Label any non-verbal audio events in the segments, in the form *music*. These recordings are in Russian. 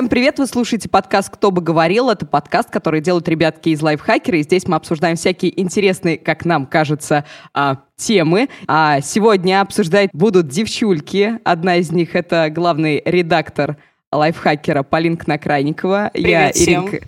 Всем привет! Вы слушаете подкаст «Кто бы говорил». Это подкаст, который делают ребятки из лайфхакера. И здесь мы обсуждаем всякие интересные, как нам кажется, а, темы. А сегодня обсуждать будут девчульки. Одна из них — это главный редактор лайфхакера Полинка Накрайникова. Привет Я всем. Иринка...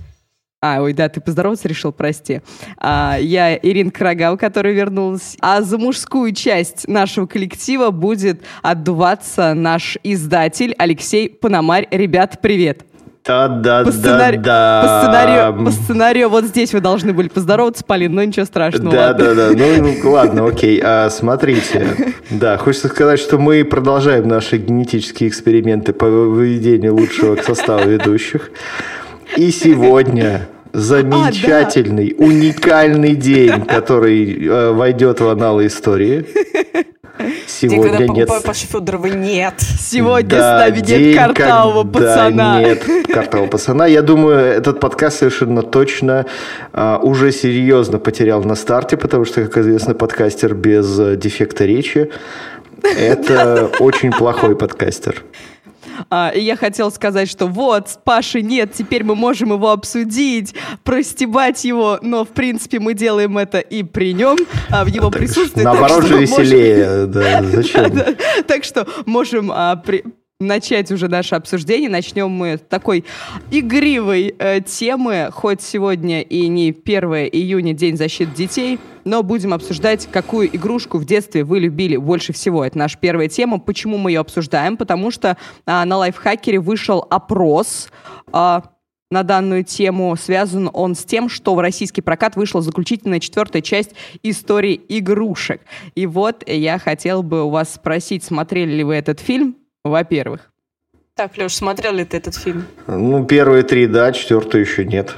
А, ой, да, ты поздороваться решил, прости. А, я Ирина Крагал, которая вернулась. А за мужскую часть нашего коллектива будет отдуваться наш издатель Алексей Пономарь. Ребят, привет! Да-да-да. По, сценари... по, сценарию... по сценарию вот здесь вы должны были поздороваться, Полин, но ничего страшного. Да-да-да, ну, *laughs* ну ладно, окей. А, смотрите, да, хочется сказать, что мы продолжаем наши генетические эксперименты по выведению лучшего состава ведущих. И сегодня замечательный, а, да. уникальный день, *laughs* который э, войдет в аналы истории. Сегодня день, когда нет... Паша Федорова нет. Сегодня да, с нами нет картавого пацана. нет картавого пацана. Я думаю, этот подкаст совершенно точно а, уже серьезно потерял на старте, потому что, как известно, подкастер без э, дефекта речи *laughs* – это очень плохой подкастер. А, и я хотела сказать, что вот, Паши нет, теперь мы можем его обсудить, простебать его, но, в принципе, мы делаем это и при нем, а в его присутствии. Наоборот же веселее, да, *laughs* зачем? Так что можем а, начать уже наше обсуждение. Начнем мы с такой игривой э, темы, хоть сегодня и не 1 июня, День защиты детей, но будем обсуждать, какую игрушку в детстве вы любили больше всего. Это наша первая тема. Почему мы ее обсуждаем? Потому что э, на лайфхакере вышел опрос э, на данную тему. Связан он с тем, что в российский прокат вышла заключительная четвертая часть истории игрушек. И вот я хотел бы у вас спросить, смотрели ли вы этот фильм? Во-первых. Так, Леш, смотрел ли ты этот фильм? Ну, первые три, да, четвертую еще нет.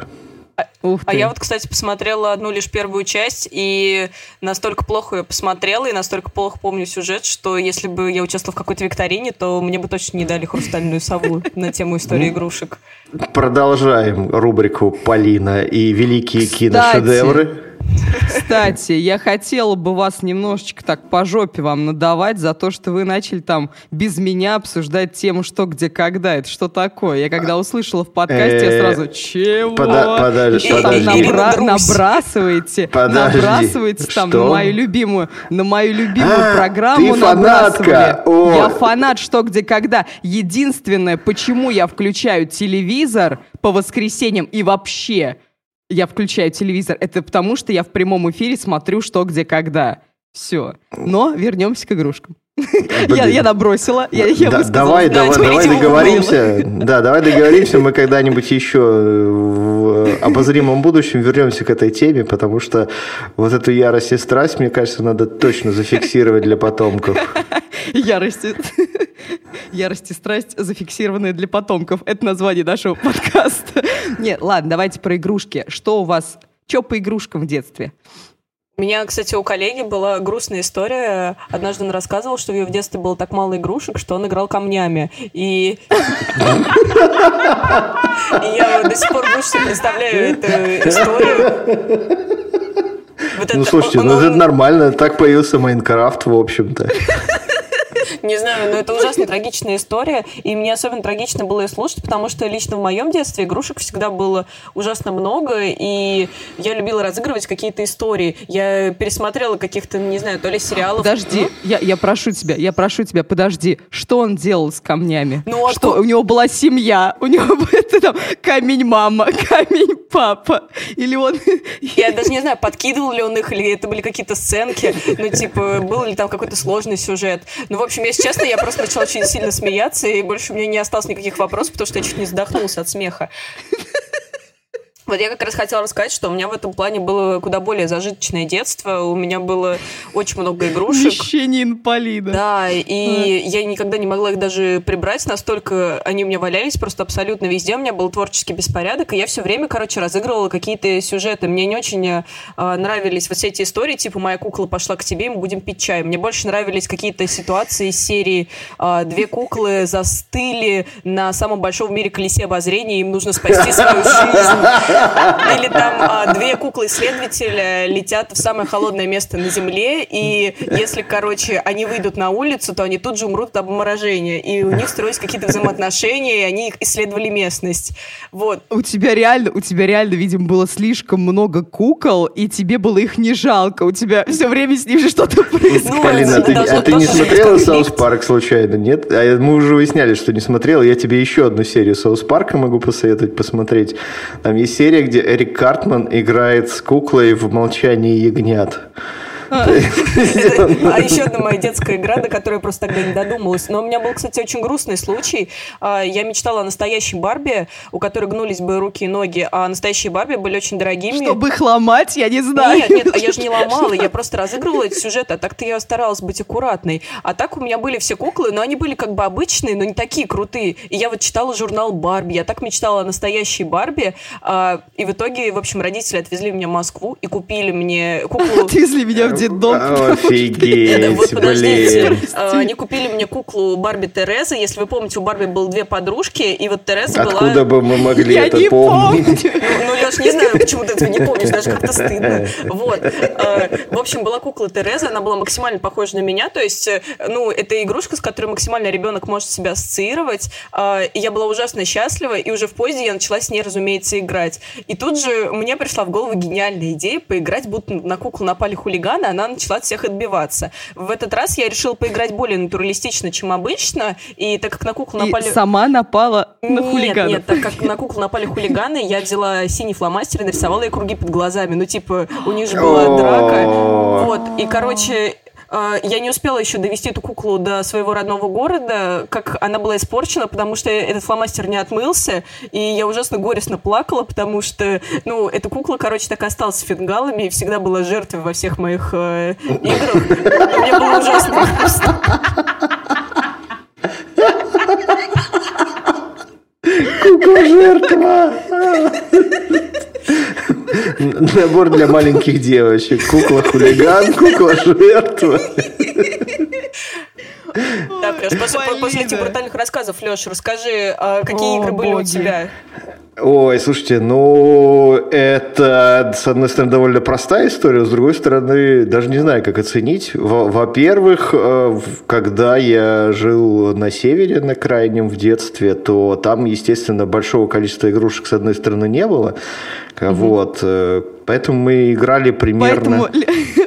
А, а я вот, кстати, посмотрела одну лишь первую часть, и настолько плохо ее посмотрела, и настолько плохо помню сюжет, что если бы я участвовала в какой-то викторине, то мне бы точно не дали хрустальную сову *laughs* на тему истории ну, игрушек. Продолжаем рубрику Полина и великие киношедевры. Кстати, я хотела бы вас немножечко так по жопе вам надавать за то, что вы начали там без меня обсуждать тему «Что, где, когда». Это что такое? Я когда услышала в подкасте, я э, сразу «Чего?» Подожди, Набрасываете, набрасываете там на мою любимую, на мою любимую а, программу набрасывали. Я фанат «Что, где, когда». Единственное, почему я включаю телевизор по воскресеньям и вообще я включаю телевизор, это потому, что я в прямом эфире смотрю, что, где, когда. Все. Но вернемся к игрушкам. Я, я набросила, я, я да, давай, давай, давай договоримся. Да, давай договоримся, мы когда-нибудь еще в обозримом будущем вернемся к этой теме, потому что вот эту ярость и страсть, мне кажется, надо точно зафиксировать для потомков. Ярость, ярость и страсть, зафиксированные для потомков. Это название нашего подкаста. Нет, ладно, давайте про игрушки. Что у вас, что по игрушкам в детстве? У меня, кстати, у коллеги была грустная история. Однажды он рассказывал, что у него в детстве было так мало игрушек, что он играл камнями. И *laughs* я до сих пор больше представляю эту историю. Ну, слушайте, ну это нормально. Так появился Майнкрафт, в общем-то. *laughs* Не знаю, но это ужасно трагичная история, и мне особенно трагично было ее слушать, потому что лично в моем детстве игрушек всегда было ужасно много, и я любила разыгрывать какие-то истории. Я пересмотрела каких-то, не знаю, то ли сериалов. Подожди, я, я прошу тебя, я прошу тебя, подожди, что он делал с камнями? Ну, что, у него была семья, у него это там камень мама, *laughs* камень папа, или он... *laughs* Я даже не знаю, подкидывал ли он их, или это были какие-то сценки, ну, типа, был ли там какой-то сложный сюжет. Ну, в общем, я, если честно, я просто начала очень сильно смеяться, и больше у меня не осталось никаких вопросов, потому что я чуть не задохнулся от смеха. Вот я как раз хотела рассказать, что у меня в этом плане было куда более зажиточное детство. У меня было очень много игрушек. Мещанин Полина. Да, и а. я никогда не могла их даже прибрать, настолько они у меня валялись просто абсолютно везде. У меня был творческий беспорядок, и я все время, короче, разыгрывала какие-то сюжеты. Мне не очень э, нравились вот все эти истории, типа «Моя кукла пошла к тебе, мы будем пить чай». Мне больше нравились какие-то ситуации из серии э, «Две куклы застыли на самом большом в мире колесе обозрения, им нужно спасти свою *laughs* жизнь». *laughs* Или там а, две куклы-исследователя летят в самое холодное место на Земле, и если, короче, они выйдут на улицу, то они тут же умрут от обморожения. И у них строились какие-то взаимоотношения, и они исследовали местность. Вот. У тебя реально, у тебя реально, видимо, было слишком много кукол, и тебе было их не жалко. У тебя все время с ними что-то происходит. Ну, Полина, а ты, а ты не должен быть смотрела. South Park случайно, нет? А мы уже выясняли, что не смотрела. Я тебе еще одну серию South Park а могу посоветовать посмотреть. Там есть серия, где Эрик Картман играет с куклой в «Молчании ягнят». *laughs* А еще одна моя детская игра, до которой я просто тогда не додумалась. Но у меня был, кстати, очень грустный случай. А, Я мечтала о настоящей Барби, у которой гнулись бы руки и ноги, а настоящие Барби были очень дорогими. Чтобы их ломать, я не знаю. Нет, нет, а я же не ломала, я просто разыгрывала этот сюжет, а так-то я старалась быть аккуратной. А так у меня были все куклы, но они были как бы обычные, но не такие крутые. И я вот читала журнал Барби, я так мечтала о настоящей Барби, а, и в итоге, в общем, родители отвезли меня в Москву и купили мне куклу... *laughs* Отвезли меня в детдом. Да, Офигеть, блин. А, они купили мне куклу Барби Терезы. Если вы помните, у Барби было две подружки, и вот Тереза Откуда была... бы мы могли Я это не помнить? помню. Ну, Леш, не знаю, почему ты этого не помнишь, даже как-то стыдно. *laughs* Вот. Э, В общем, была кукла Тереза, она была максимально похожа на меня, то есть, э, ну, это игрушка, с которой максимально ребенок может себя ассоциировать. И я была ужасно счастлива, и уже в поезде я начала с ней, разумеется, играть. И тут же мне пришла в голову гениальная идея поиграть, будто на куклу напали хулиганы, она начала от всех отбиваться. В этот раз я решила поиграть более натуралистично, чем обычно, и так как на куклу И напали... сама напала на Нет, хулиганов. нет, так как на куклу напали хулиганы, я взяла синий фломастер и нарисовала ей круги под глазами. Ну, типа, у них же была драка. Вот, и, короче, я не успела еще довести эту куклу до своего родного города, как она была испорчена, потому что этот фломастер не отмылся, и я ужасно горестно плакала, потому что, ну, эта кукла, короче, так осталась с фингалами и всегда была жертвой во всех моих э, играх. Мне было ужасно грустно. Кукла-жертва! Набор для маленьких девочек. Кукла-хулиган, кукла-жертва. Так, Леш, после, после этих брутальных рассказов, Леш, расскажи, а какие О, игры были у боги. тебя? Ой, слушайте, ну, это, с одной стороны, довольно простая история, с другой стороны, даже не знаю, как оценить. Во- Во-первых, э, когда я жил на севере, на крайнем, в детстве, то там, естественно, большого количества игрушек, с одной стороны, не было. К- Вот, э, поэтому мы играли примерно... Поэтому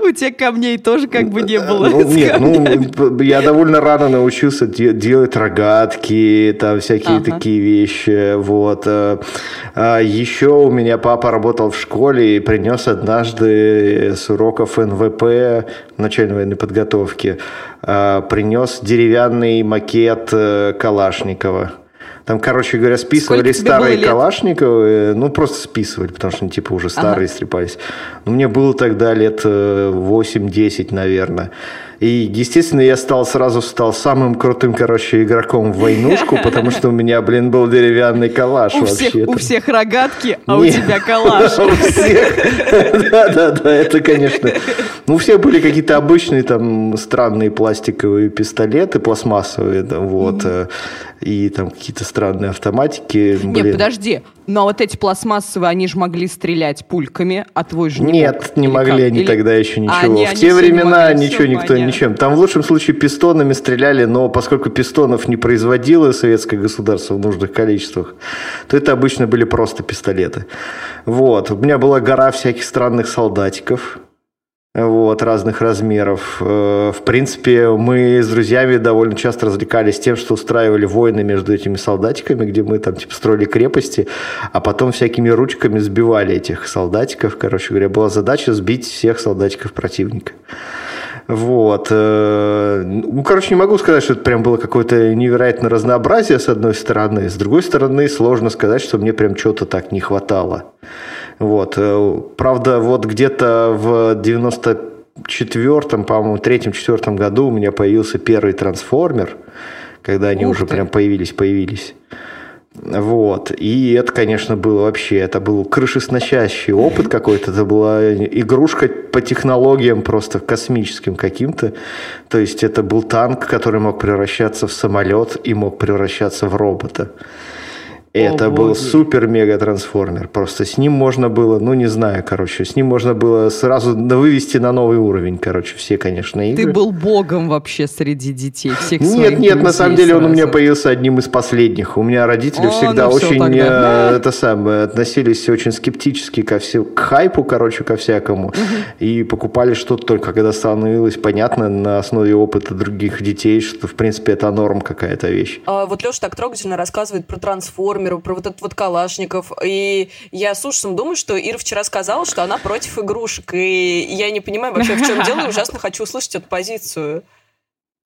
*laughs* у тебя камней тоже как бы не было. Ну, *laughs* нет, ну, я довольно рано научился де- делать рогатки, там всякие Ага. такие вещи, вот. э. А Еще у меня папа работал в школе и принес однажды с уроков НВП, начальной военной подготовки, э, принес деревянный макет э, Калашникова. Там, короче говоря, списывали старые? Калашниковы, ну, просто списывали, потому что они, типа, уже старые Ага. стрепались. Но мне было тогда лет э, 8-10, наверное. И, естественно, я стал сразу стал самым крутым, короче, игроком в войнушку, *laughs* потому что у меня, блин, был деревянный калаш У всех, вообще. у всех рогатки, а у Нет. тебя калаш. *laughs* У всех. Да, да, да, это, конечно. Ну, у всех были какие-то обычные там странные пластиковые пистолеты, пластмассовые, вот, э, и там какие-то странные автоматики. Не, блин. подожди. Но вот эти пластмассовые, они же могли стрелять пульками, а твой же не Нет, не могли они тогда еще ничего. они- в те не времена ничего никто понятно. Ничем. Там в лучшем случае пистонами стреляли, но поскольку пистонов не производило советское государство в нужных количествах, то это обычно были просто пистолеты. Вот. У меня была гора всяких странных солдатиков. Вот, разных размеров. Э, В принципе, мы с друзьями довольно часто развлекались тем, что устраивали войны между этими солдатиками, где мы там типа строили крепости, а потом всякими ручками сбивали этих солдатиков. Короче говоря, была задача сбить всех солдатиков противника. Вот. э, Ну, короче, не могу сказать, что это прям было какое-то невероятное разнообразие, с одной стороны. С другой стороны, сложно сказать, что мне прям чего-то так не хватало. Вот. э, Правда, вот где-то в 94-м, по-моему, третьем-четвертом году у меня появился первый трансформер, когда они Ух уже ты. прям появились-появились. Вот. И это, конечно, было вообще, это был крышесносящий опыт какой-то. Это была игрушка по технологиям просто космическим каким-то. То есть это был танк, который мог превращаться в самолет и мог превращаться в робота. Это О, был супер-мега-трансформер. Просто с ним можно было, ну не знаю, короче, с ним можно было сразу вывести на новый уровень, короче, все, конечно, игры. Ты был богом вообще среди детей всех Нет, нет, на самом деле сразу. он у меня появился одним из последних. У меня родители О, всегда ну очень тогда. Э, это самое, относились очень скептически ко всему, к хайпу, короче, ко всякому. И покупали что-то только когда становилось понятно на основе опыта других детей, что, в принципе, это норм какая-то вещь. А, вот Леша так трогательно рассказывает про трансформеры, про вот этот вот Калашников. И я с ужасом думаю, что Ира вчера сказала, что она против игрушек. И я не понимаю вообще, в чем дело, и ужасно хочу услышать эту позицию.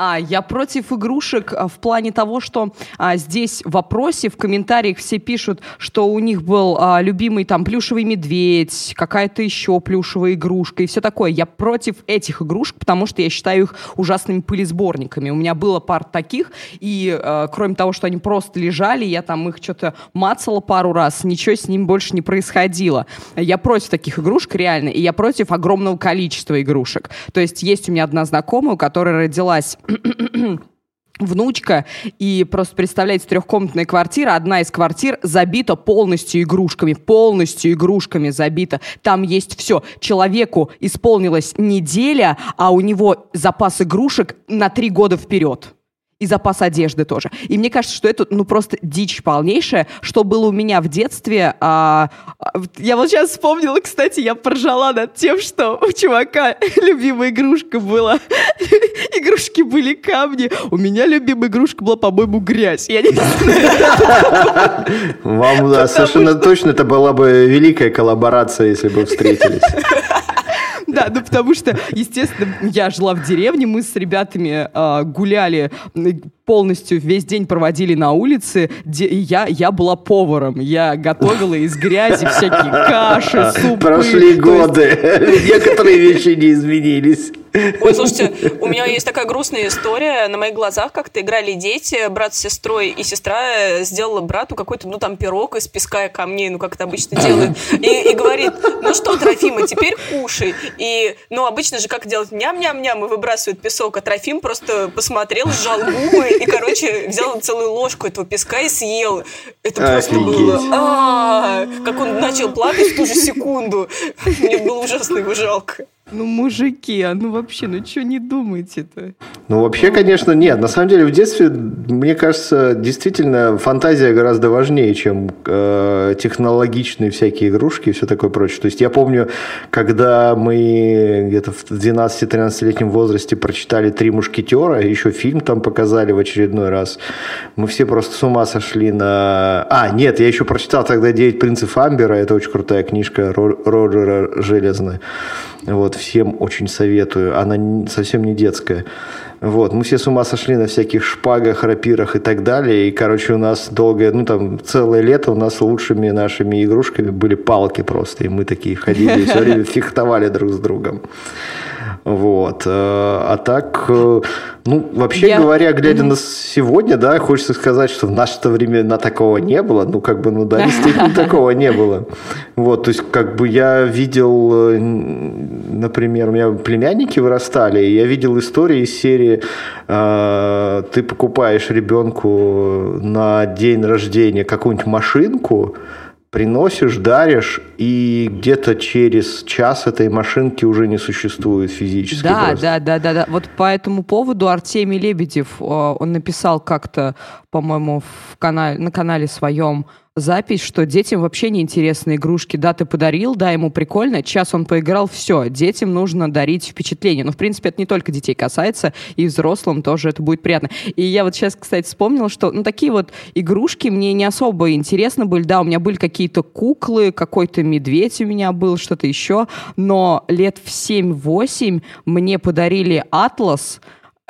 А, я против игрушек а, в плане того, что а, здесь в вопросе, в комментариях все пишут, что у них был а, любимый там плюшевый медведь, какая-то еще плюшевая игрушка и все такое. Я против этих игрушек, потому что я считаю их ужасными пылесборниками. У меня было пар таких, и а, кроме того, что они просто лежали, я там их что-то мацала пару раз, ничего с ними больше не происходило. Я против таких игрушек, реально, и я против огромного количества игрушек. То есть есть у меня одна знакомая, у которой родилась *clears throat* внучка, и просто представляете, трехкомнатная квартира, одна из квартир забита полностью игрушками, полностью игрушками забита. Там есть все. Человеку исполнилась неделя, а у него запас игрушек на три года вперед и запас одежды тоже. И мне кажется, что это, ну, просто дичь полнейшая, что было у меня в детстве. А, а, я вот сейчас вспомнила, кстати, я поржала над тем, что у чувака *laughs* любимая игрушка была. *laughs* Игрушки были камни. У меня любимая игрушка была, по-моему, грязь. Я не *laughs* знаю. Вам, да, совершенно точно это была бы великая коллаборация, если бы встретились. *laughs* Да, ну потому что, естественно, я жила в деревне, мы с ребятами э, гуляли полностью весь день проводили на улице. Я, я была поваром. Я готовила из грязи всякие каши, супы. Прошли годы. *laughs* Некоторые вещи не изменились. Ой, слушайте, у меня есть такая грустная история. На моих глазах как-то играли дети, брат с сестрой, и сестра сделала брату какой-то, ну, там, пирог из песка и камней, ну, как это обычно делают, и, и говорит, ну что, Трофима, теперь кушай. И, ну, обычно же как делать ням-ням-ням и выбрасывают песок, а Трофим просто посмотрел, сжал губы и, короче, взял целую ложку этого песка и съел. Это просто было... А, как он начал плакать в ту же секунду. Мне было ужасно его жалко. Ну, мужики, а ну вообще, ну что не думаете-то? Ну, вообще, конечно, нет. На самом деле, в детстве, мне кажется, действительно, фантазия гораздо важнее, чем э, технологичные всякие игрушки и все такое прочее. То есть, я помню, когда мы где-то в 12-13-летнем возрасте прочитали «Три мушкетера», еще фильм там показали в очередной раз, мы все просто с ума сошли на... А, нет, я еще прочитал тогда «Девять принцев Амбера», это очень крутая книжка Роджера Железная. Вот, всем очень советую. Она совсем не детская. Вот, мы все с ума сошли на всяких шпагах, рапирах и так далее. И, короче, у нас долгое, ну, там, целое лето у нас лучшими нашими игрушками были палки просто. И мы такие ходили и все время *laughs* фехтовали друг с другом. Вот. Э, а так, э, ну, вообще Я... говоря, глядя mm-hmm. на сегодня, да, хочется сказать, что в наше-то время на такого не было. Ну, как бы, ну да, *laughs* действительно такого не было. Вот, то есть, как бы я видел, э, например, у меня племянники вырастали, и я видел истории из серии «Ты покупаешь ребенку на день рождения какую-нибудь машинку, приносишь, даришь, и где-то через час этой машинки уже не существует физически. Да, просто. да, да, да, да. Вот по этому поводу Артемий Лебедев, он написал как-то, по-моему, в канале, на канале своем запись, что детям вообще не интересны игрушки. Да, ты подарил, да, ему прикольно, час он поиграл, все, детям нужно дарить впечатление. Но, в принципе, это не только детей касается, и взрослым тоже это будет приятно. И я вот сейчас, кстати, вспомнила, что, ну, такие вот игрушки мне не особо интересны были. Да, у меня были какие-то куклы, какой-то медведь у меня был, что-то еще, но лет в 7-8 мне подарили «Атлас»,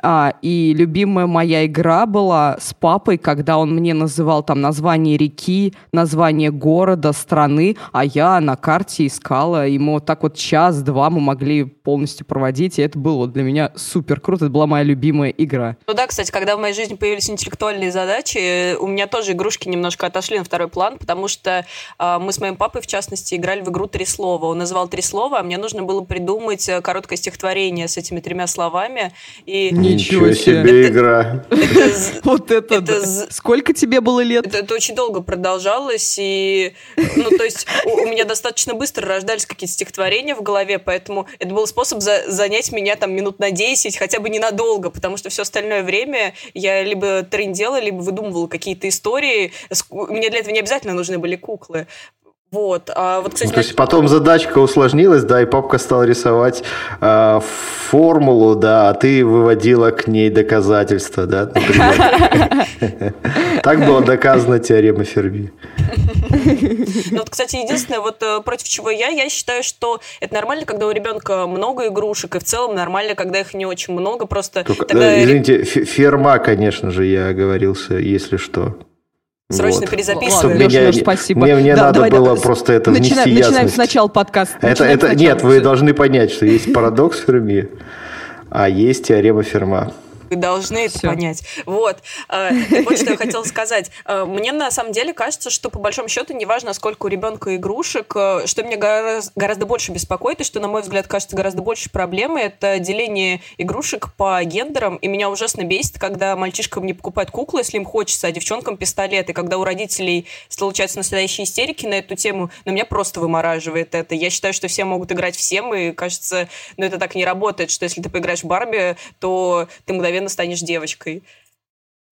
а, и любимая моя игра была с папой, когда он мне называл там название реки, название города, страны, а я на карте искала. Ему вот так вот час-два мы могли полностью проводить, и это было для меня супер круто. Это была моя любимая игра. Ну да, кстати, когда в моей жизни появились интеллектуальные задачи, у меня тоже игрушки немножко отошли на второй план, потому что э, мы с моим папой, в частности, играли в игру «Три слова». Он называл «Три слова», а мне нужно было придумать э, короткое стихотворение с этими тремя словами. И... Не Ничего себе игра. *laughs* Вот это... Сколько тебе было лет? Это очень долго продолжалось, и... Ну, то есть у меня достаточно быстро рождались какие-то стихотворения в голове, поэтому это был способ занять меня там минут на 10, хотя бы ненадолго, потому что все остальное время я либо трендела, либо выдумывала какие-то истории. Мне для этого не обязательно нужны были куклы. Вот, а вот, кстати, ну, то есть потом задачка усложнилась, да, и папка стал рисовать э, формулу, да, а ты выводила к ней доказательства, да, *laughs* Так была доказана теорема Ферми. Ну, вот, кстати, единственное, вот э, против чего я, я считаю, что это нормально, когда у ребенка много игрушек, и в целом нормально, когда их не очень много, просто... Тогда... Извините, ферма, конечно же, я оговорился, если что. Срочно вот. перезаписываем. Леш, меня, Леш, спасибо. Мне, мне да, надо давай, было да, просто это начинаем, внести Начинаем сначала подкаст. Это, это, сначала. Нет, вы должны понять, что есть парадокс Ферми, а есть теорема Ферма должны это понять. Вот. А, вот что я хотела сказать. А, мне на самом деле кажется, что по большому счету неважно, сколько у ребенка игрушек, а, что меня гораздо больше беспокоит, и что, на мой взгляд, кажется гораздо больше проблемы, это деление игрушек по гендерам. И меня ужасно бесит, когда мальчишкам не покупают куклы, если им хочется, а девчонкам пистолет. И когда у родителей случаются настоящие истерики на эту тему, на меня просто вымораживает это. Я считаю, что все могут играть всем, и кажется, ну это так не работает, что если ты поиграешь в Барби, то ты мгновенно мгновенно станешь девочкой.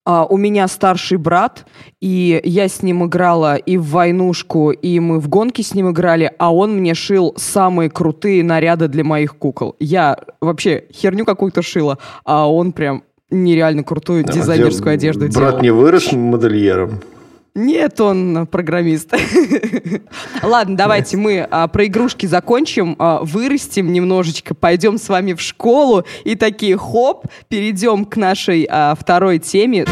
Uh, у меня старший брат, и я с ним играла и в войнушку, и мы в гонки с ним играли, а он мне шил самые крутые наряды для моих кукол. Я вообще херню какую-то шила, а он прям нереально крутую дизайнерскую одежду брат делал. Брат не вырос модельером? Нет, он программист. *laughs* Ладно, давайте мы а, про игрушки закончим, а, вырастем немножечко, пойдем с вами в школу и такие хоп, перейдем к нашей а, второй теме.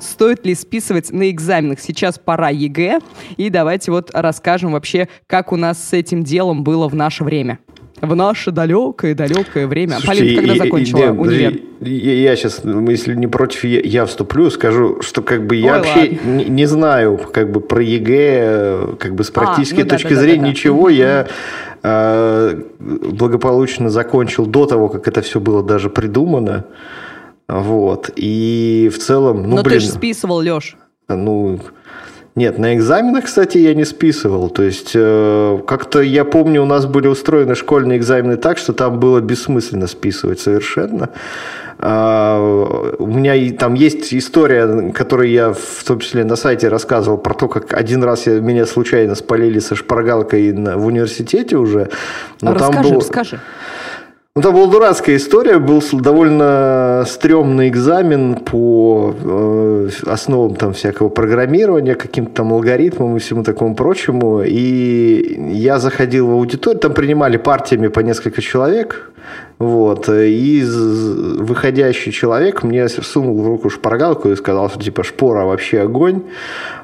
Стоит ли списывать на экзаменах? Сейчас пора ЕГЭ, и давайте вот расскажем вообще, как у нас с этим делом было в наше время в наше далекое-далекое время. Слушайте, Полина, когда закончила и, универ? Я, я сейчас, если не против, я, я вступлю, скажу, что как бы я Ой, вообще не, не знаю как бы про ЕГЭ, как бы с практической а, ну, точки да, зрения да, да, ничего. Да. Я э, благополучно закончил до того, как это все было даже придумано. Вот. И в целом... Ну, Но блин, ты же списывал, Леш. Ну, нет, на экзаменах, кстати, я не списывал. То есть, э, как-то я помню, у нас были устроены школьные экзамены так, что там было бессмысленно списывать совершенно. Uh, у меня и, там есть история, которую я в том числе на сайте рассказывал про то, как один раз я, меня случайно спалили со шпаргалкой на, в университете уже. Но расскажи, там был... расскажи. Ну, там была дурацкая история, был довольно стрёмный экзамен по э, основам там всякого программирования, каким-то там алгоритмам и всему такому прочему. И я заходил в аудиторию, там принимали партиями по несколько человек, вот, и выходящий человек мне сунул в руку шпаргалку и сказал, что типа шпора вообще огонь,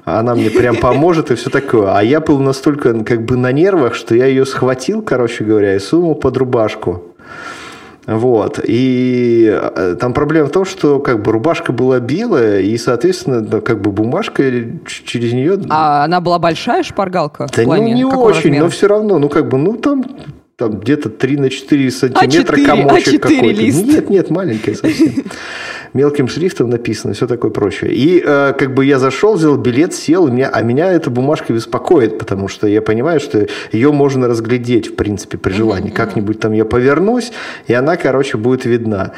она мне прям поможет и все такое. А я был настолько как бы на нервах, что я ее схватил, короче говоря, и сунул под рубашку. Вот. И э, там проблема в том, что как бы рубашка была белая, и, соответственно, как бы бумажка через нее... А она была большая шпаргалка? Да ну, не очень, размера? но все равно, ну как бы, ну там там где-то 3 на 4 сантиметра А4, комочек А4 какой-то. Лист. Нет, нет, маленькая совсем. *laughs* Мелким шрифтом написано, все такое прочее. И э, как бы я зашел, взял билет, сел, и меня, а меня эта бумажка беспокоит, потому что я понимаю, что ее можно разглядеть, в принципе, при желании. Как-нибудь там я повернусь, и она, короче, будет видна.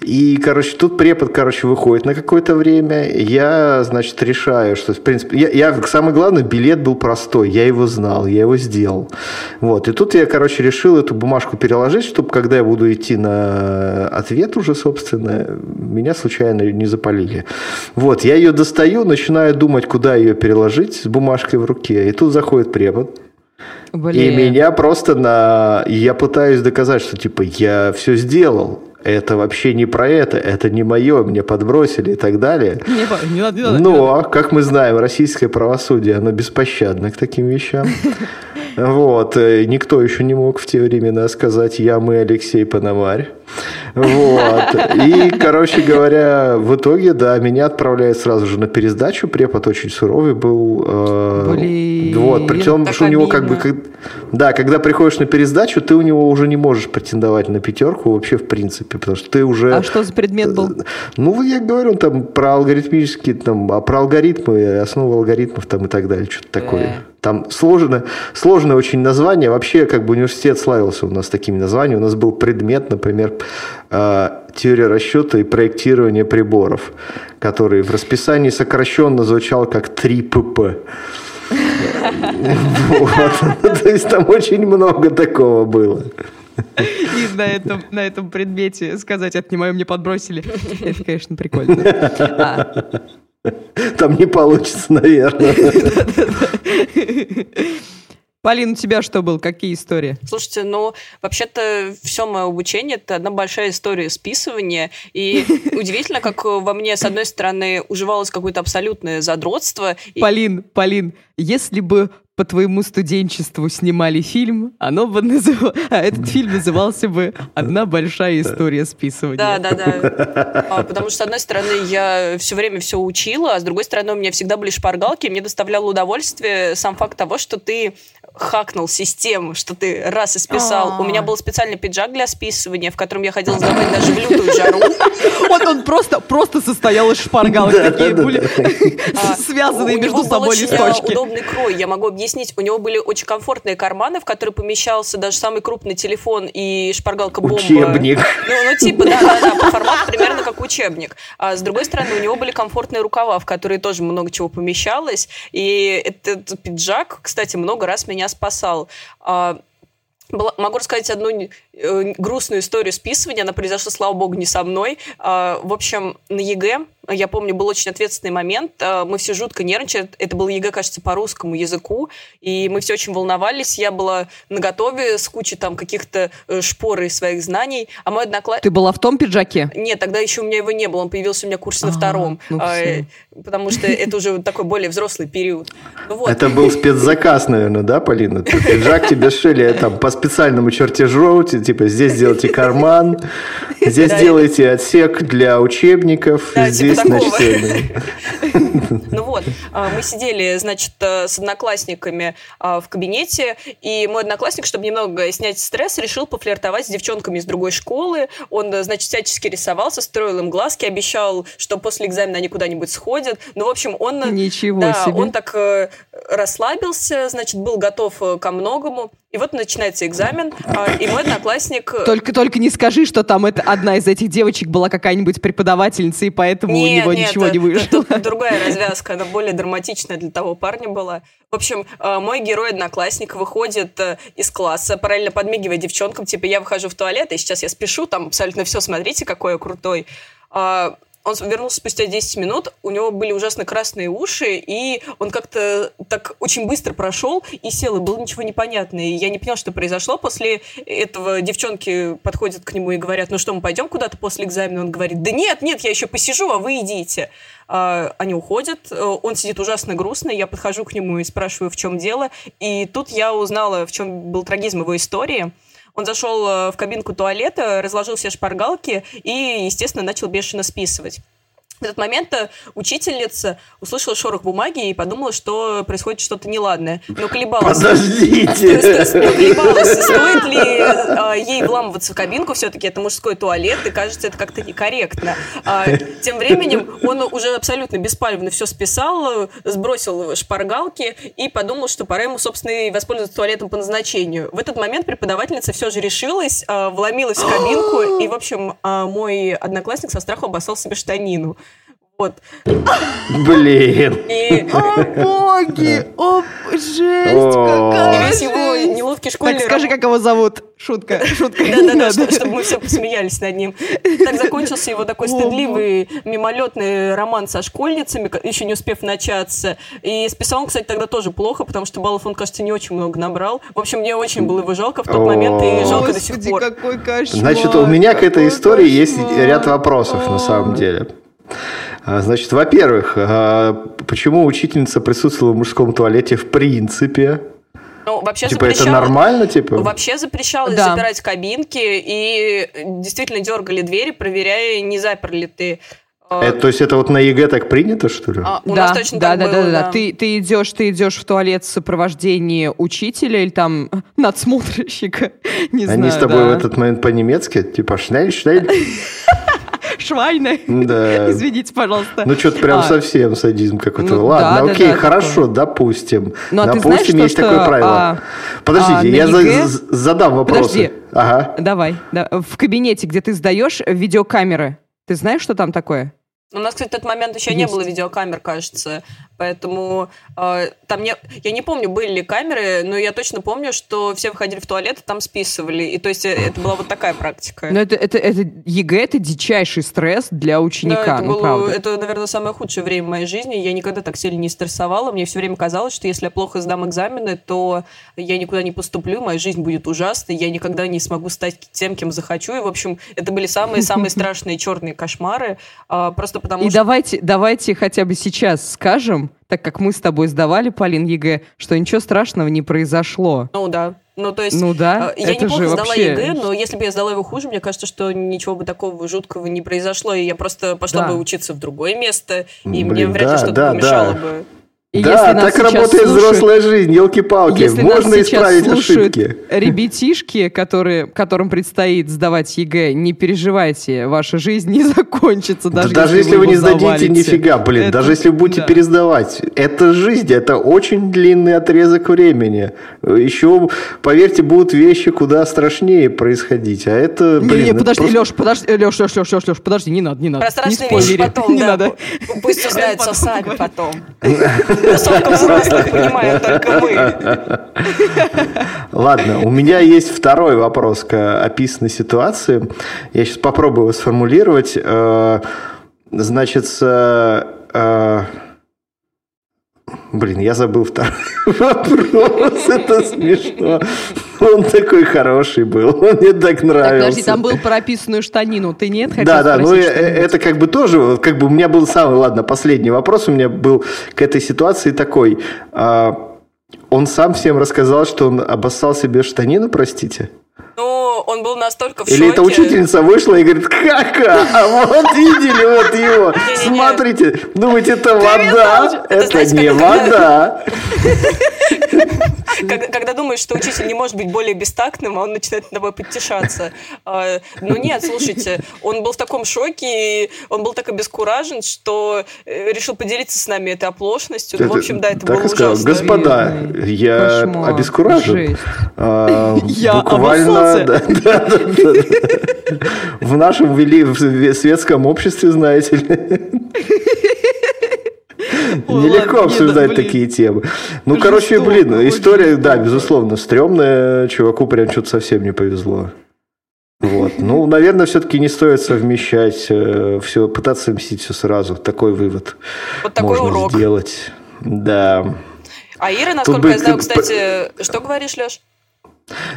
И, короче, тут препод, короче, выходит на какое-то время. Я, значит, решаю, что, в принципе, я, я самое главное, билет был простой, я его знал, я его сделал. Вот. И тут я, короче, решил решил эту бумажку переложить, чтобы когда я буду идти на ответ уже, собственно, меня случайно не запалили. Вот, я ее достаю, начинаю думать, куда ее переложить с бумажкой в руке. И тут заходит препод. Блин. И меня просто на... Я пытаюсь доказать, что типа я все сделал это вообще не про это, это не мое, мне подбросили и так далее. Не, не надо, не надо, Но, как мы знаем, российское правосудие, оно беспощадно к таким вещам. *laughs* Вот. Э, никто еще не мог в те времена сказать «я, мы, Алексей Пономарь». Вот. И, короче говоря, в итоге, да, меня отправляют сразу же на пересдачу. Препод очень суровый был. Э, Блин. Вот. Причем, что у него как бы... Как, да, когда приходишь на пересдачу, ты у него уже не можешь претендовать на пятерку вообще в принципе, потому что ты уже... А что за предмет был? Ну, я говорю, там про алгоритмические, там, а про алгоритмы, основу алгоритмов там и так далее, что-то такое. Там сложно, сложное очень название. Вообще, как бы университет славился у нас такими названиями. У нас был предмет, например, э, теория расчета и проектирования приборов, который в расписании сокращенно звучал как 3ПП. То есть там очень много такого было. И на этом, на этом предмете сказать «отнимаю, мне подбросили». Это, конечно, прикольно. А. *laughs* Там не получится, наверное. *laughs* Полин, у тебя что был? Какие истории? Слушайте, ну, вообще-то все мое обучение – это одна большая история списывания. И *laughs* удивительно, как во мне, с одной стороны, уживалось какое-то абсолютное задротство. Полин, Полин, если бы по твоему студенчеству снимали фильм, оно бы назыв... а этот фильм назывался бы «Одна большая история списывания». Да, да, да. А, потому что, с одной стороны, я все время все учила, а с другой стороны, у меня всегда были шпаргалки, и мне доставляло удовольствие сам факт того, что ты хакнул систему, что ты раз и списал. У меня был специальный пиджак для списывания, в котором я ходила сдавать даже в лютую жару. Вот он просто, просто состоял из шпаргалок, такие были а, связанные между собой листочки. удобный крой, я могу объяснить. У него были очень комфортные карманы, в которые помещался даже самый крупный телефон и шпаргалка-бомба. Учебник. Ну, ну типа, да-да-да, по формату примерно как учебник. А с другой стороны, у него были комфортные рукава, в которые тоже много чего помещалось. И этот пиджак, кстати, много раз меня спасал. А, могу рассказать одну грустную историю списывания. Она произошла, слава богу, не со мной. А, в общем, на ЕГЭ я помню, был очень ответственный момент. Э, мы все жутко нервничали. Это был ЕГЭ, кажется, по русскому языку. И мы все очень волновались. Я была на готове с кучей там каких-то э, шпор и своих знаний. А мой одноклассник... Ты была в том пиджаке? Нет, тогда еще у меня его не было. Он появился у меня в курсе на втором. Ну а, потому что это уже такой более взрослый период. Ну, вот. Это был спецзаказ, наверное, да, Полина? Пиджак тебе шили там по специальному чертежу. Типа здесь сделайте карман, *laughs* здесь делайте отсек для учебников, здесь есть начтение. *laughs* Ну вот, а, мы сидели, значит, э, с одноклассниками а, в кабинете, и мой одноклассник, чтобы немного снять стресс, решил пофлиртовать с девчонками из другой школы. Он, э, значит, всячески рисовался, строил им глазки, обещал, что после экзамена они куда-нибудь сходят. Ну, в общем, он... Э, Ничего да, себе. он так расслабился, значит, был готов ко многому. И вот начинается экзамен, а, и мой одноклассник... Э, только, только не скажи, что там это, одна из этих девочек была какая-нибудь преподавательница, и поэтому нет, у него нет, ничего не вышло. Тут другая развязка, она более драматичная для того парня была. В общем, э, мой герой-одноклассник выходит э, из класса, параллельно подмигивая девчонкам, типа, я выхожу в туалет, и сейчас я спешу, там абсолютно все, смотрите, какой я крутой а, он вернулся спустя 10 минут, у него были ужасно красные уши, и он как-то так очень быстро прошел и сел, и было ничего непонятно. И я не поняла, что произошло. После этого девчонки подходят к нему и говорят, ну что, мы пойдем куда-то после экзамена? Он говорит, да нет, нет, я еще посижу, а вы идите. А, они уходят, он сидит ужасно грустный, я подхожу к нему и спрашиваю, в чем дело. И тут я узнала, в чем был трагизм его истории. Он зашел э, в кабинку туалета, разложил все шпаргалки и, естественно, начал бешено списывать. В этот момент э, учительница услышала шорох бумаги и подумала, что происходит что-то неладное. Но колебалась. Подождите! колебалась, стоит ли а, ей вламываться в кабинку, все-таки это мужской туалет, и кажется, это как-то некорректно. А, тем временем он уже абсолютно беспалевно все списал, сбросил шпаргалки и подумал, что пора ему, собственно, и воспользоваться туалетом по назначению. В этот момент преподавательница все же решилась, а, вломилась в кабинку, и, в общем, мой одноклассник со страху обоссал себе штанину. Вот. Блин. И... *laughs* О, боги! О, жесть какая! Его неловкий школьный... Так скажи, как его зовут. Шутка, *laughs* шутка. Да-да-да, чтобы мы все посмеялись над ним. Так закончился его такой стыдливый, мимолетный роман со школьницами, еще не успев начаться. И списал он, кстати, тогда тоже плохо, потому что баллов он, кажется, не очень много набрал. В общем, мне очень было его жалко в тот момент, и жалко до сих пор. какой кошмар. Значит, у меня к этой истории есть ряд вопросов, на самом деле. А, значит, во-первых, а, почему учительница присутствовала в мужском туалете в принципе? Ну, вообще Типа это нормально, типа? Вообще запрещалось Да. запирать кабинки и действительно дергали двери, проверяя, не запер ли ты. Э, Это, то есть это вот на ЕГЭ так принято, что ли? а, у да, нас точно да, так да, было, да, да, да. Ты, ты идешь, ты идешь в туалет в сопровождении учителя или там надсмотрщика, *laughs* не Они знаю. с тобой да. в этот момент по-немецки, типа schnell, schnell. *laughs* Schwein ы. Да. *laughs* Извините, пожалуйста. Ну, что-то прям А, совсем садизм какой-то. Ну, Ладно, да, окей, да, хорошо, такое. допустим. Ну, а ты допустим, знаешь, что- есть такое что, правило. а, Подождите, а, я за- ЕГЭ? задам вопросы. Подожди. Ага. Давай. да. В кабинете, где ты сдаешь видеокамеры, ты знаешь, что там такое? У нас, кстати, в тот момент еще не Есть. было видеокамер, кажется. Поэтому э, там не... Я не помню, были ли камеры, но я точно помню, что все выходили в туалет и там списывали. И то есть э, это была вот такая практика. Но это, это, это ЕГЭ это дичайший стресс для Да, ученика, это, ну было- правда. это, наверное, самое худшее время моей жизни. Я никогда так сильно не стрессовала. Мне все время казалось, что если я плохо сдам экзамены, то я никуда не поступлю, моя жизнь будет ужасной, я никогда не смогу стать тем, кем захочу. И, в общем, это были самые-самые страшные черные кошмары. а, Просто потому И что... давайте, давайте хотя бы сейчас скажем, так как мы с тобой сдавали, Полин, ЕГЭ, что ничего страшного не произошло. Ну да. Ну, то есть... Ну да, а, Я это неплохо же сдала вообще... ЕГЭ, но если бы я сдала его хуже, мне кажется, что ничего бы такого жуткого не произошло, и я просто пошла Да. бы учиться в другое место, и Блин, мне вряд да, ли что-то да, помешало да. бы. И да, если так работает слушают- взрослая жизнь, елки-палки. Если Можно исправить слушают ошибки. ребятишки, которые, которым предстоит сдавать ЕГЭ, не переживайте, ваша жизнь не *laughs* закончится, Да даже, Даже, если вы его не сдадите, завалите. нифига, блин, Это- даже если вы будете да. пересдавать, это жизнь, это очень длинный отрезок времени. Еще, поверьте, будут вещи куда страшнее происходить, а это, блин, Не-не, это подожди, просто- Леш, подожди, Леш, Леш, Леш, Леш, Леш, подожди, не надо, не надо. Про не страшные вещи спойлери, потом, не да. надо. Пу- Пусть узнают сами потом. *laughs* Тусовка взрослых понимают только мы. Ладно, у меня есть второй вопрос к описанной ситуации. Я сейчас попробую его сформулировать. Э, Значит, э, Блин, я забыл второй *laughs* вопрос. Это смешно. Он такой хороший был. *laughs* Он мне так Так, нравился. подожди, там был про описанную штанину, ты нет? Хотел Да, да, ну э, что-нибудь? это как бы тоже, как бы у меня был самый, ладно, последний вопрос у меня был к этой ситуации такой. А, Он сам всем рассказал, что он обоссал себе штанину, простите? Ну, он был настолько в Или шоке. это учительница вышла и говорит, кака, а вот видели вот его, *laughs* смотрите, думаете, это вода, Это не вода. *laughs* Когда, думаешь, что учитель не может быть более бестактным, а он начинает над тобой подтешаться. А, Ну нет, слушайте, он был в таком шоке, и он был так обескуражен, что э, решил поделиться с нами этой оплошностью. Ну, в общем, да, это было ужасно. господа, я обескуражен. А, Я буквально. В нашем светском обществе, знаете ли. Ой, Нелегко ладно, обсуждать не, да, блин. такие темы. Ну, Жестоко, короче, блин, история, да, безусловно, стрёмная. Чуваку прям что-то совсем не повезло. Вот. Ну, наверное, все-таки не стоит совмещать все, пытаться мстить все сразу. Такой вывод Вот такой можно урок. сделать. Да. А Ира, насколько бы я знаю, ты- кстати... Что говоришь, Леш?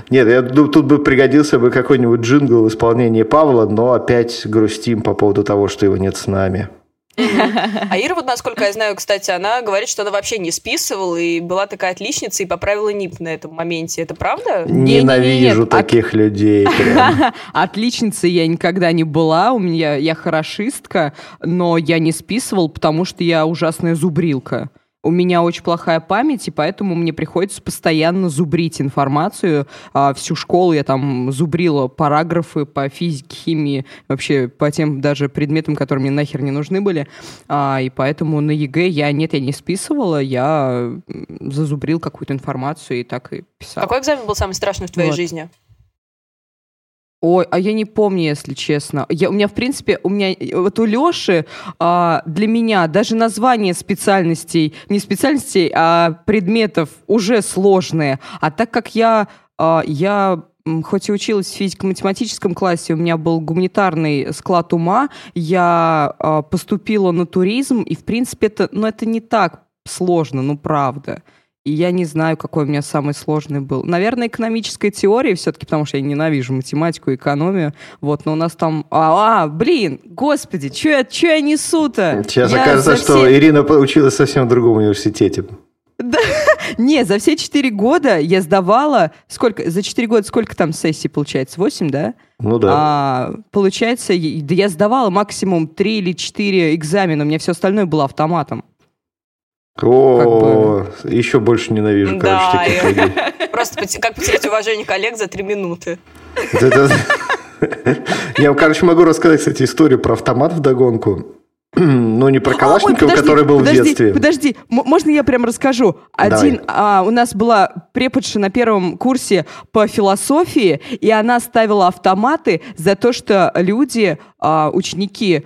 Нет, я думаю, тут бы пригодился бы какой-нибудь джингл в исполнении Павла, но опять грустим по поводу того, что его нет с нами. А Ира, вот насколько я знаю, кстати, она говорит, что она вообще не списывала и была такая отличница и поправила НИП на этом моменте. Это правда? Ненавижу нет, таких людей. прям. *laughs* Отличницей я никогда не была, у меня я хорошистка, но я не списывал, потому что я ужасная зубрилка. У меня очень плохая память, и поэтому мне приходится постоянно зубрить информацию. А, всю школу я там зубрила параграфы по физике, химии, вообще по тем даже предметам, которые мне нахер не нужны были. А, и поэтому на ЕГЭ я, нет, я не списывала, я зазубрил какую-то информацию и так и писал. Какой экзамен был самый страшный в твоей Вот. жизни? Ой, а я не помню, если честно. Я, у меня, в принципе, у меня вот у Леши а, для меня даже название специальностей, не специальностей, а предметов уже сложные. А так как я, а, я хоть и училась в физико-математическом классе, у меня был гуманитарный склад ума, я а, поступила на туризм, и, в принципе, это, ну, это не так сложно, ну, правда. И я не знаю, какой у меня самый сложный был. Наверное, экономическая теория все-таки, потому что я ненавижу математику экономию. Вот, но у нас там... А, а, блин, господи, что я, чё я несу-то? Сейчас Я окажется, за что Ирина училась совсем в другом университете. Да. *laughs* Не, за все четыре года я сдавала... Сколько? За четыре года сколько там сессий получается? Восемь, да? Ну да. А, получается, да я сдавала максимум три или четыре экзамена, у меня все остальное было автоматом. О, еще больше ненавижу, Да, короче, таких людей. *laughs* Просто как потерять уважение коллег за три минуты. *laughs* Я, короче, могу рассказать, кстати, историю про автомат в догонку. *clears throat* Ну, не про А, ой, Калашникова, подожди, который был в детстве. Подожди, можно я прям расскажу? Один, а, у нас была преподша на первом курсе по философии, и она ставила автоматы за то, что люди, а, ученики,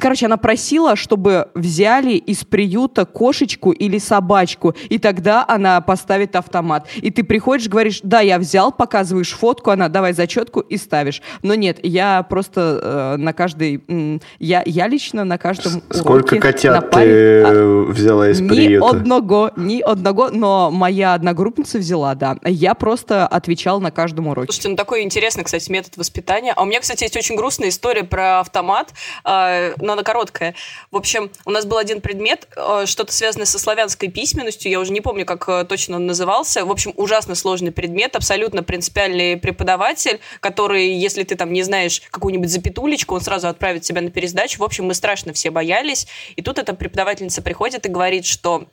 короче, она просила, чтобы взяли из приюта кошечку или собачку, и тогда она поставит автомат. И ты приходишь, говоришь, да, я взял, показываешь фотку, она, давай зачетку и ставишь. Но нет, я просто э, на каждый, м, я, я лично на каждом Сколько уроке на котят паре- ты А, э, взяла из ни приюта? одного, ни одного, но моя одногруппница взяла, да. Я просто отвечал на каждом уроке. Слушайте, ну такой интересный, кстати, метод воспитания. А у меня, кстати, есть очень грустная история про автомат, э, но она короткая. В общем, у нас был один предмет, э, что-то связанное со славянской письменностью, я уже не помню, как э, точно он назывался. В общем, ужасно сложный предмет, абсолютно принципиальный преподаватель, который, если ты там не знаешь какую-нибудь запятулечку, он сразу отправит тебя на пересдачу. В общем, мы страшно все боялись. И тут эта преподавательница приходит и говорит, что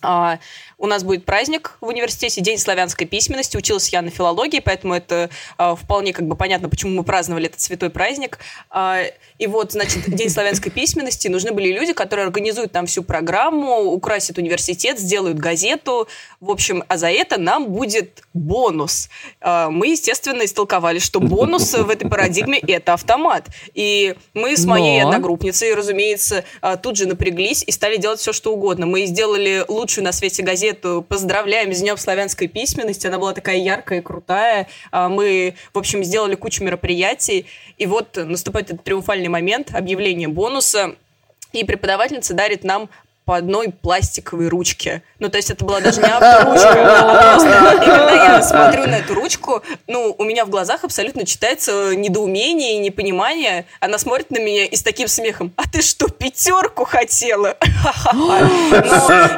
а, у нас будет праздник в университете, День славянской письменности. Училась я на филологии, поэтому это а, вполне как бы понятно, почему мы праздновали этот святой праздник. А, и вот, значит, День славянской письменности. Нужны были люди, которые организуют там всю программу, украсят университет, сделают газету. В общем, а за это нам будет бонус. А, мы, естественно, истолковали, что бонус в этой парадигме – это автомат. И мы с моей Но. одногруппницей, разумеется, тут же напряглись и стали делать все, что угодно. Мы сделали лучшую на свете газету «Поздравляем с Днем славянской письменности». Она была такая яркая и крутая. А, Мы, в общем, сделали кучу мероприятий. И вот наступает этот триумфальный момент, объявление бонуса. И преподавательница дарит нам по одной пластиковой ручке. Ну, то есть это была даже не *laughs* авторучка, а просто. *laughs* И когда я смотрю на эту ручку, ну, у меня в глазах абсолютно читается недоумение и непонимание. Она смотрит на меня и с таким смехом. А ты что, пятерку хотела? *laughs* Но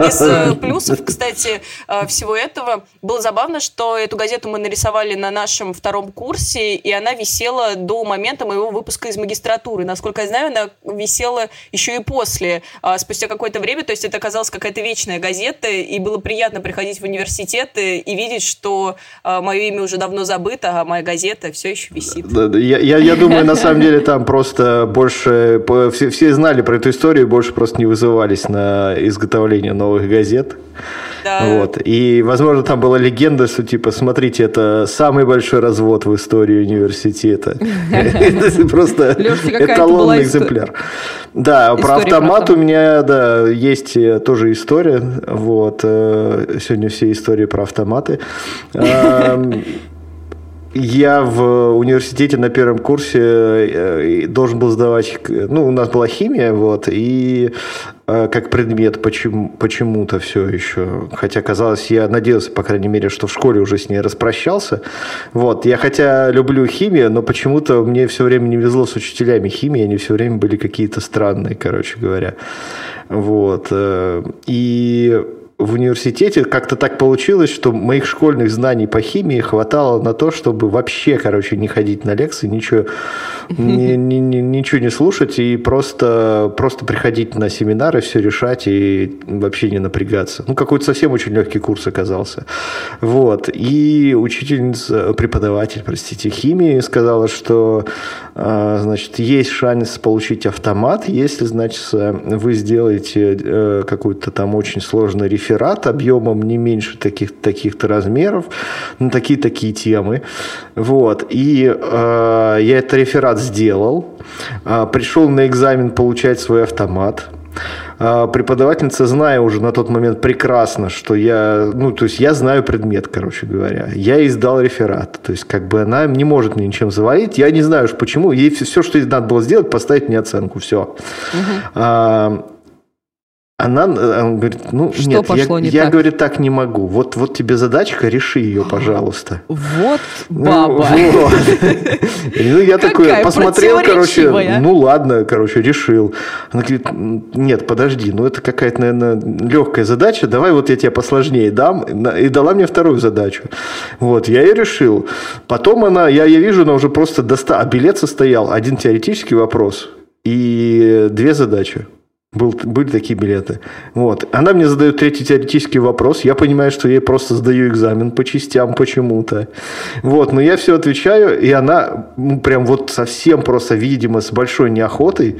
из э, плюсов, кстати, э, всего этого было забавно, что эту газету мы нарисовали на нашем втором курсе, и она висела до момента моего выпуска из магистратуры. Насколько я знаю, она висела еще и после, а, спустя какое-то время. То есть это оказалась какая-то вечная газета, и было приятно приходить в университет и и видеть, что а, мое имя уже давно забыто, а моя газета все еще висит. Да, да, Я, я, я думаю, на самом деле там просто больше... Все, все знали про эту историю, больше просто не вызывались на изготовление новых газет. Да. Вот. И, возможно, там была легенда, что, типа, смотрите, это самый большой развод в истории университета. *laughs* *laughs* Это просто эталонный экземпляр. Да, про автомат у меня, да, есть э, тоже история. Вот. э, Сегодня все истории про автоматы. Эм, я в университете на первом курсе э, должен был сдавать, ну, у нас была химия, вот, и как предмет почему, почему-то все еще, хотя казалось, я надеялся, по крайней мере, что в школе уже с ней распрощался, вот, я хотя люблю химию, но почему-то мне все время не везло с учителями химии, они все время были какие-то странные, короче говоря, вот, э, и в университете как-то так получилось, что моих школьных знаний по химии хватало на то, чтобы вообще, короче, не ходить на лекции, ничего, ни- ни- ни- ничего не слушать и просто, просто приходить на семинары, все решать и вообще не напрягаться. Ну, какой-то совсем очень легкий курс оказался. Вот. И учительница, преподаватель, простите, химии сказала, что, значит, есть шанс получить автомат, если, значит, вы сделаете э, какой-то там очень сложный реферат объемом не меньше таких, таких-то размеров на такие-такие темы. Вот. И э, я этот реферат сделал, э, пришел на экзамен получать свой автомат. А, Преподавательница, зная уже на тот момент прекрасно, что я, ну, то есть я знаю предмет, короче говоря, я ей сдал реферат, то есть как бы она не может мне ничем завалить, я не знаю уж почему, ей все, что ей надо было сделать, поставить мне оценку, все. Она, она говорит, ну Что нет, пошло я, не я, так? говорит, так не могу. Вот, вот тебе задачка, реши ее, пожалуйста. Вот Ну, баба. *laughs* вот. Ну, я такой посмотрел, короче, ну ладно, короче, решил. Она говорит, нет, подожди, ну это какая-то, наверное, легкая задача, давай вот я тебе посложнее дам. И дала мне вторую задачу. Вот, я и решил. Потом она, я, я вижу, она уже просто достала, а билет состоял, один теоретический вопрос и две задачи. Был, были такие билеты. Вот. Она мне задает третий теоретический вопрос. Я понимаю, что я ей просто сдаю экзамен по частям почему-то. Вот. Но я все отвечаю, и она ну, прям вот совсем просто, видимо, с большой неохотой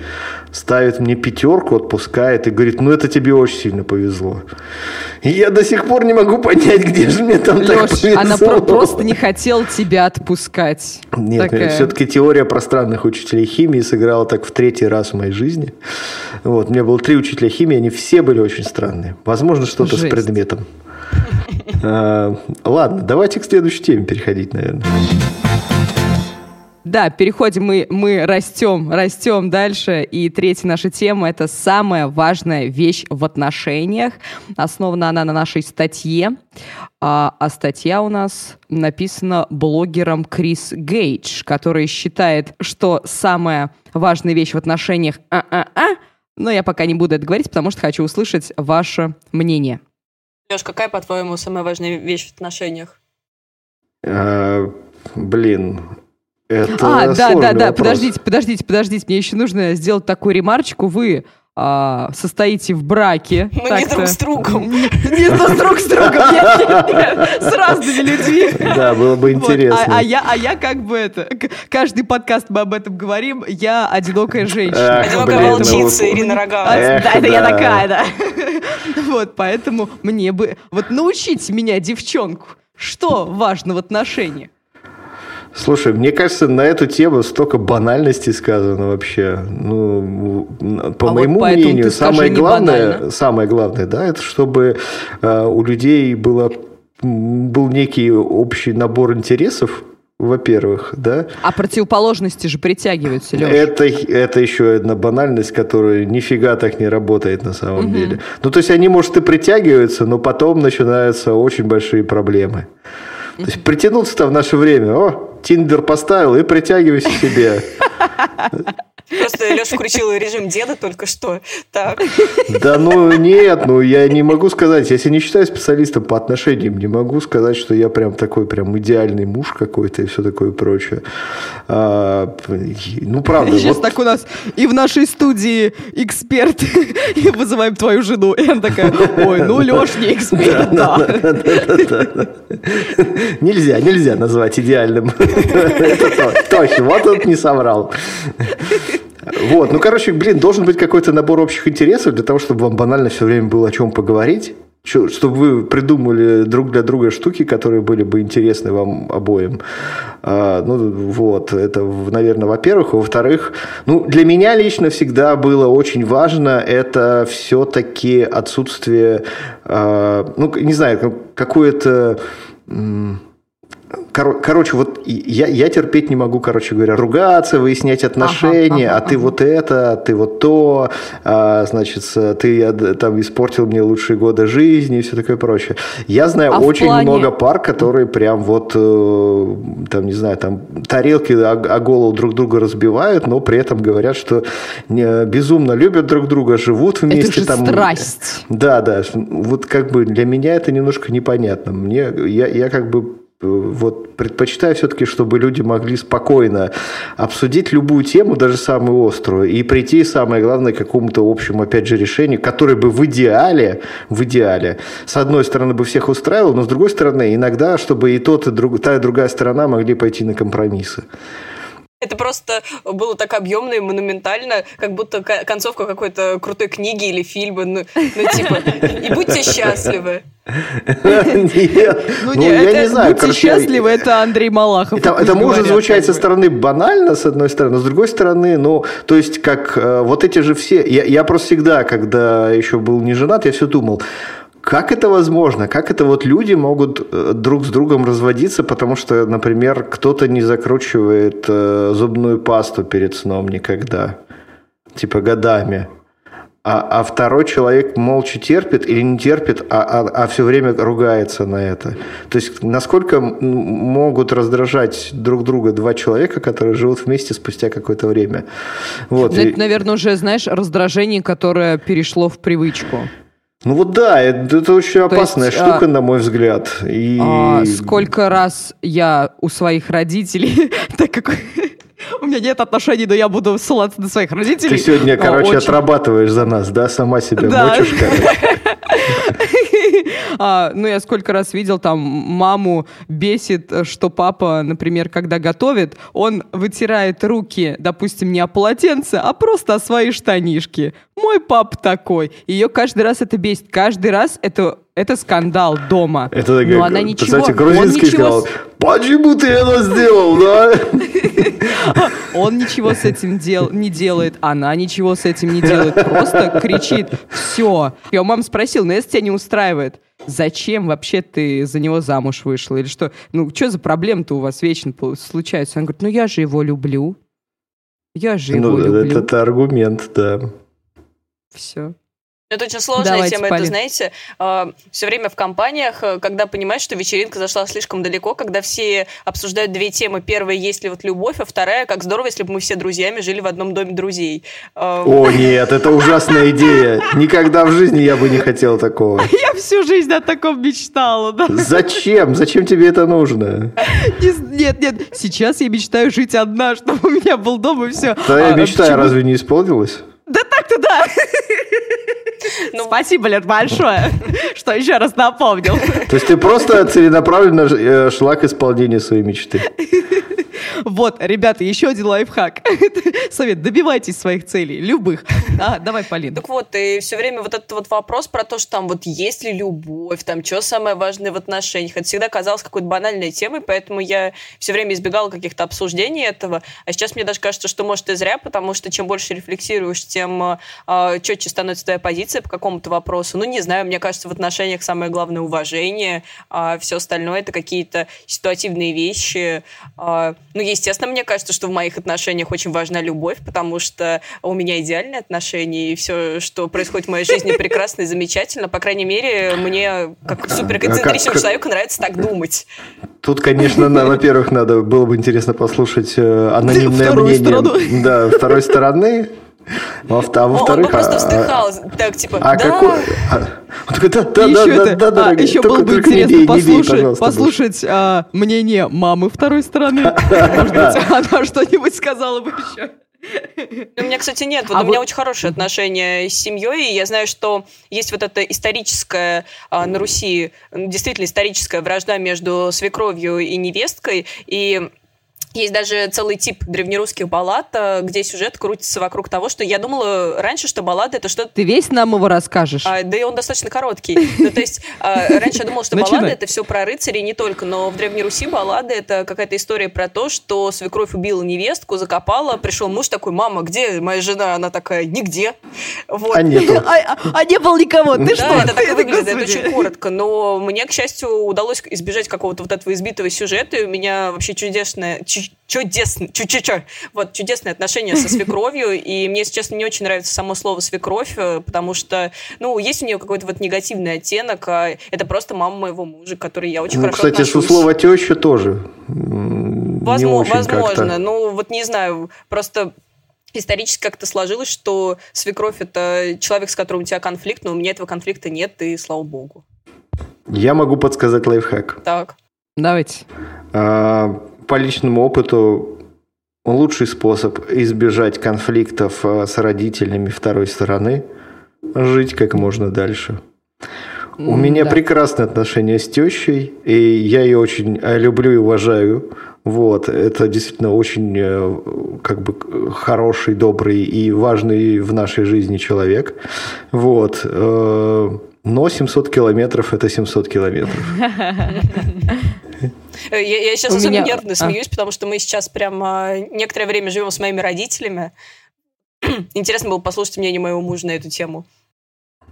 ставит мне пятерку, отпускает и говорит, ну это тебе очень сильно повезло. И я до сих пор не могу понять, где же мне там так Леш, повезло. она про- просто не хотела тебя отпускать. Нет, Такая. все-таки теория пространных учителей химии сыграла так в третий раз в моей жизни. Вот, у меня было три учителя химии, они все были очень странные. Возможно, что-то с Жесть. предметом. А, Ладно, давайте к следующей теме переходить, наверное. Да, переходим мы, мы растем, растем дальше. И третья наша тема – это самая важная вещь в отношениях. Основана она на нашей статье. А, а статья у нас написана блогером Крис Гейдж, который считает, что самая важная вещь в отношениях а-а-а, но я пока не буду это говорить, потому что хочу услышать ваше мнение. Леш, какая, по-твоему, самая важная вещь в отношениях? А, Блин, это а, да, да, да, вопрос. подождите, подождите, подождите, мне еще нужно сделать такую ремарочку. Вы а, состоите в браке. Ну, не друг с другом. Не, друг с другом, нет, нет, нет, с разными людьми. Да, было бы Вот, интересно. А, а я, а я как бы это, каждый подкаст мы об этом говорим, я одинокая женщина. Эх, Одинокая блин, волчица ну, Ирина А, Рогава. Эх, да, это я такая, да. Вот, поэтому мне бы... Вот научите меня, девчонку, что важно в отношениях? Слушай, мне кажется, на эту тему столько банальностей сказано вообще. Ну, по А вот моему поэтому мнению, самое главное, самое главное, да, это чтобы э, у людей было, был некий общий набор интересов, во-первых, да. А противоположности же притягиваются, Леш. Это, это еще одна банальность, которая нифига так не работает на самом деле. Ну, то есть они, может, и притягиваются, но потом начинаются очень большие проблемы. То есть притянуться-то в наше время, о, Тиндер поставил и притягивайся к себе. Просто Леша включил режим деда только что. Так. Да ну нет, ну я не могу сказать, если не считаю специалистом по отношениям, не могу сказать, что я прям такой прям идеальный муж какой-то и все такое прочее. А, ну правда, Сейчас вот так у нас и в нашей студии эксперт, *laughs* и вызываем твою жену. И она такая, ой, ну Леш не эксперт, да. Нельзя, нельзя назвать идеальным. Это то- точно, вот он не соврал. Вот, ну, короче, блин, должен быть какой-то набор общих интересов для того, чтобы вам банально все время было о чем поговорить. Чтобы вы придумали друг для друга штуки, которые были бы интересны вам обоим. А, ну, вот, это, наверное, во-первых. Во-вторых, ну, для меня лично всегда было очень важно это все-таки отсутствие, а, ну, не знаю, как- какое-то... м, Коро- Короче, вот я, я терпеть не могу, короче говоря, ругаться, выяснять отношения, ага, а ты ага. вот это, а ты вот то, а, значит, ты а, д- там испортил мне лучшие годы жизни и все такое прочее. Я знаю А очень плане- много пар, которые прям вот, э, там, не знаю, там тарелки о, о голову друг друга разбивают, но при этом говорят, что не- безумно любят друг друга, живут вместе. же там, страсть. да, да. Вот как бы для меня это немножко непонятно. Мне, я, я как бы э, вот предпочитаю все-таки, чтобы люди могли спокойно обсудить любую тему, даже самую острую, и прийти, самое главное, к какому-то общему, опять же, решению, которое бы в идеале, в идеале, с одной стороны бы всех устраивало, но с другой стороны, иногда, чтобы и тот, и друг, та, и другая сторона могли пойти на компромиссы. Это просто было так объемно и монументально, как будто ко- концовка какой-то крутой книги или фильма. Ну, ну, типа, и будьте *laughs* счастливы. *laughs* Нет, Ну, ну, я это, не знаю. будьте короче, я- счастливы, это Андрей Малахов. Это, может звучать со стороны банально, с одной стороны, с другой стороны, ну, то есть, как э, вот эти же все... Я, я просто всегда, когда еще был не женат, я все думал, как это возможно? Как это вот люди могут э, друг с другом разводиться, потому что, например, кто-то не закручивает э, зубную пасту перед сном никогда, типа годами. А, а, а второй человек молча терпит или не терпит, а, а, а все время ругается на это. То есть насколько могут раздражать друг друга два человека, которые живут вместе спустя какое-то время. Вот. Это, наверное, уже, знаешь, раздражение, которое перешло в привычку. Ну вот да, это, это очень опасная есть, штука, а, на мой взгляд. И... А, сколько раз я у своих родителей, *laughs* так как у меня нет отношений, но я буду ссылаться на своих родителей. Ты сегодня, короче, очень... отрабатываешь за нас, да? Сама себя да. мочишь, *laughs* а, ну, я сколько раз видел, там, маму бесит, что папа, например, когда готовит, он вытирает руки, допустим, не о полотенце, а просто о свои штанишки. Мой папа такой. Ее каждый раз это бесит. Каждый раз это это скандал дома. Это Но она ничего, кстати, грузинский ничего... сказал, почему ты это сделал, да? *laughs* Он ничего с этим дел... не делает, она ничего с этим не делает, просто кричит, все. Я у мамы спросил, ну если тебя не устраивает, зачем вообще ты за него замуж вышла? Или что? Ну, что за проблема-то у вас вечно случается? Он говорит, ну я же его люблю. Я же его ну, люблю. Это, это аргумент, да. Все. Это очень сложная Давайте, тема, Полин. это, знаете, э, все время в компаниях, э, когда понимаешь, что вечеринка зашла слишком далеко, когда все обсуждают две темы. Первая, есть ли вот любовь, а вторая, как здорово, если бы мы все друзьями жили в одном доме друзей. Э, О, нет, это ужасная идея. Никогда в жизни я бы не хотел такого. *laughs* Я всю жизнь о таком мечтала. Да? Зачем? Зачем тебе это нужно? Нет, нет, сейчас я мечтаю жить одна, чтобы у меня был дом и все. Твоя а, мечта разве не исполнилась? Да так-то да. *laughs* Ну, Спасибо, Лет, большое, *laughs* что еще раз напомнил. То есть ты просто целенаправленно э, шла к исполнению своей мечты. *laughs* Вот, ребята, еще один лайфхак. *laughs* Совет, добивайтесь своих целей, любых. А, давай, Полина. Так вот, и все время вот этот вот вопрос про то, что там вот есть ли любовь, там, что самое важное в отношениях, это всегда казалось какой-то банальной темой, поэтому я все время избегала каких-то обсуждений этого. А сейчас мне даже кажется, что, может, и зря, потому что чем больше рефлексируешь, тем э, четче становится твоя позиция по какому-то вопросу. Ну, не знаю, мне кажется, в отношениях самое главное уважение, а все остальное это какие-то ситуативные вещи. А, ну, естественно, мне кажется, что в моих отношениях очень важна любовь, потому что у меня идеальные отношения, и все, что происходит в моей жизни, прекрасно и замечательно. По крайней мере, мне, как суперконцентричному а человеку, нравится так думать. Тут, конечно, во-первых, надо было бы интересно послушать э, анонимное мнение да, второй стороны. Во, а во-вторых, он, просто а, вздыхал, а, так типа, а да. Какой, а, он такой, да, да, да, да, да, да, а, еще было бы интересно бей, послушать, бей, послушать а, мнение мамы второй стороны. *laughs* Может быть, она что-нибудь сказала бы еще. У меня, кстати, нет. Вот а у вот... меня очень хорошие отношения с семьей, и я знаю, что есть вот эта историческая а, на Руси, действительно историческая вражда между свекровью и невесткой, и есть даже целый тип древнерусских баллад, э, где сюжет крутится вокруг того, что я думала раньше, что баллада это что-то... Ты весь нам его расскажешь. А, да и он достаточно короткий. Ну, то есть, а, раньше я думала, что баллада это все про рыцарей, не только, но в Древней Руси баллада это какая-то история про то, что свекровь убила невестку, закопала, пришел муж такой, мама, где моя жена? Она такая, нигде. Вот. А нету. *laughs* А, а, а не было никого, ты что? Да, это так и выглядит, это очень коротко, но мне, к счастью, удалось избежать какого-то вот этого избитого сюжета, и у меня вообще чудесная чудесное, чу-чу-чу, вот, чудесные отношения со свекровью, *laughs* и мне, если честно, не очень нравится само слово свекровь, э, потому что, ну, есть у нее какой-то вот негативный оттенок, а это просто мама моего мужа, который я очень ну, хорошо Кстати, отношусь. слово теща тоже Возможно, возможно, ну, вот не знаю, просто исторически как-то сложилось, что свекровь – это человек, с которым у тебя конфликт, но у меня этого конфликта нет, и слава богу. Я могу подсказать лайфхак. Так. Давайте. А, по личному опыту лучший способ избежать конфликтов э, с родителями второй стороны – жить как можно дальше. У меня да. прекрасные отношения с тещей, и я ее очень э, люблю и уважаю. Вот, это действительно очень э, как бы хороший, добрый и важный в нашей жизни человек. Вот, но 700 километров – это 700 километров. Я, я сейчас У особенно меня... нервно а. смеюсь, а. потому что мы сейчас прям некоторое время живем с моими родителями. *clears throat* Интересно было послушать мнение моего мужа на эту тему.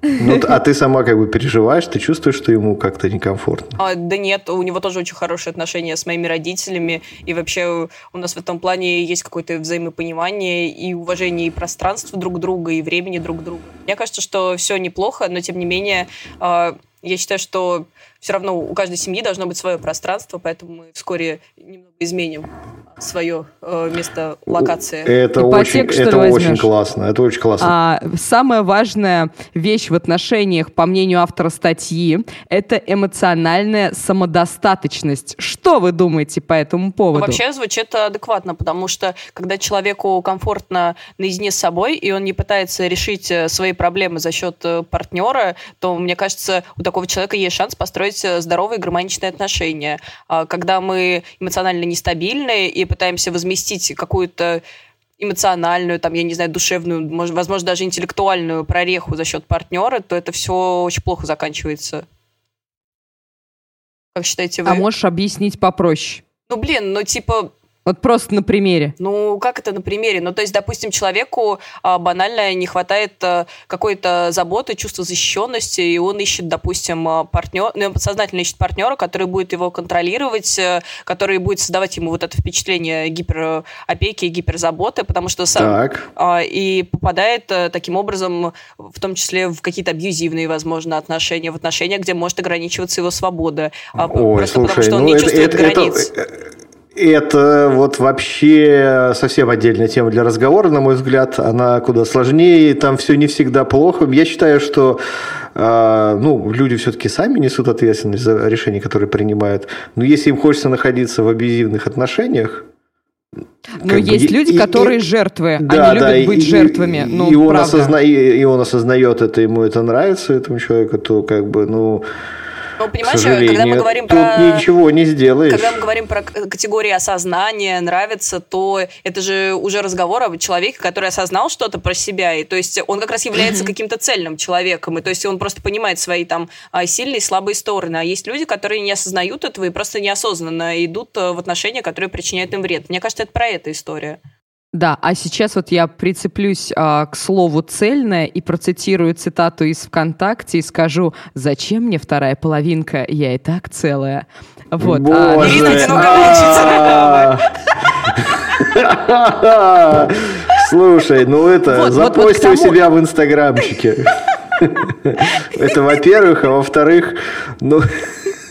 Ну, а ты сама как бы переживаешь, ты чувствуешь, что ему как-то некомфортно? А, да нет, у него тоже очень хорошие отношения с моими родителями, и вообще у нас в этом плане есть какое-то взаимопонимание и уважение и пространства друг друга, и времени друг друга. Мне кажется, что все неплохо, но тем не менее а, я считаю, что все равно у каждой семьи должно быть свое пространство, поэтому мы вскоре немного изменим свое э, место локации. Это, очень, это очень классно. Это очень классно. А, самая важная вещь в отношениях, по мнению автора статьи, это эмоциональная самодостаточность. Что вы думаете по этому поводу? Ну, вообще звучит адекватно, потому что когда человеку комфортно наедине с собой, и он не пытается решить э, свои проблемы за счет э, партнера, то, мне кажется, у такого человека есть шанс построить э, здоровые гармоничные отношения. А когда мы эмоционально нестабильны и пытаемся возместить какую-то эмоциональную, там, я не знаю, душевную, может, возможно, даже интеллектуальную прореху за счет партнера, то это все очень плохо заканчивается. Как считаете вы? А можешь объяснить попроще? Ну, блин, ну, типа, вот просто на примере. Ну, как это на примере? Ну, то есть, допустим, человеку а, банально не хватает а, какой-то заботы, чувства защищенности, и он ищет, допустим, а, партнер, ну, он подсознательно ищет партнера, который будет его контролировать, а, который будет создавать ему вот это впечатление гиперопеки и гиперзаботы, потому что сам... Так. А, и попадает а, таким образом, в том числе, в какие-то абьюзивные, возможно, отношения, в отношения, где может ограничиваться его свобода. А, Ой, просто слушай, потому что он ну не это, чувствует это, границ. Это это вот вообще совсем отдельная тема для разговора, на мой взгляд. Она куда сложнее, там все не всегда плохо. Я считаю, что э, ну, люди все-таки сами несут ответственность за решения, которые принимают. Но если им хочется находиться в абьюзивных отношениях, но есть бы, люди, и, которые и, жертвы. Да, Они да, любят быть и, жертвами. Ну, и, он осозна, и, и он осознает это, ему это нравится, этому человеку, то как бы, ну, ну, понимаешь, когда мы говорим тут про... ничего не сделаешь. Когда мы говорим про категории осознания, нравится, то это же уже разговор о человеке, который осознал что-то про себя, и то есть он как раз является каким-то цельным человеком, и то есть он просто понимает свои там а, сильные и слабые стороны. А есть люди, которые не осознают этого и просто неосознанно идут э, в отношения, которые причиняют им вред. Мне кажется, это про эту историю. Да, а сейчас вот я прицеплюсь а, к слову «цельное» и процитирую цитату из ВКонтакте и скажу «Зачем мне вторая половинка? Я и так целая». Вот. А, Боже! *laughs* Слушай, ну это, запусти у себя в инстаграмчике. *laughs* Это во-первых, а во-вторых, ну...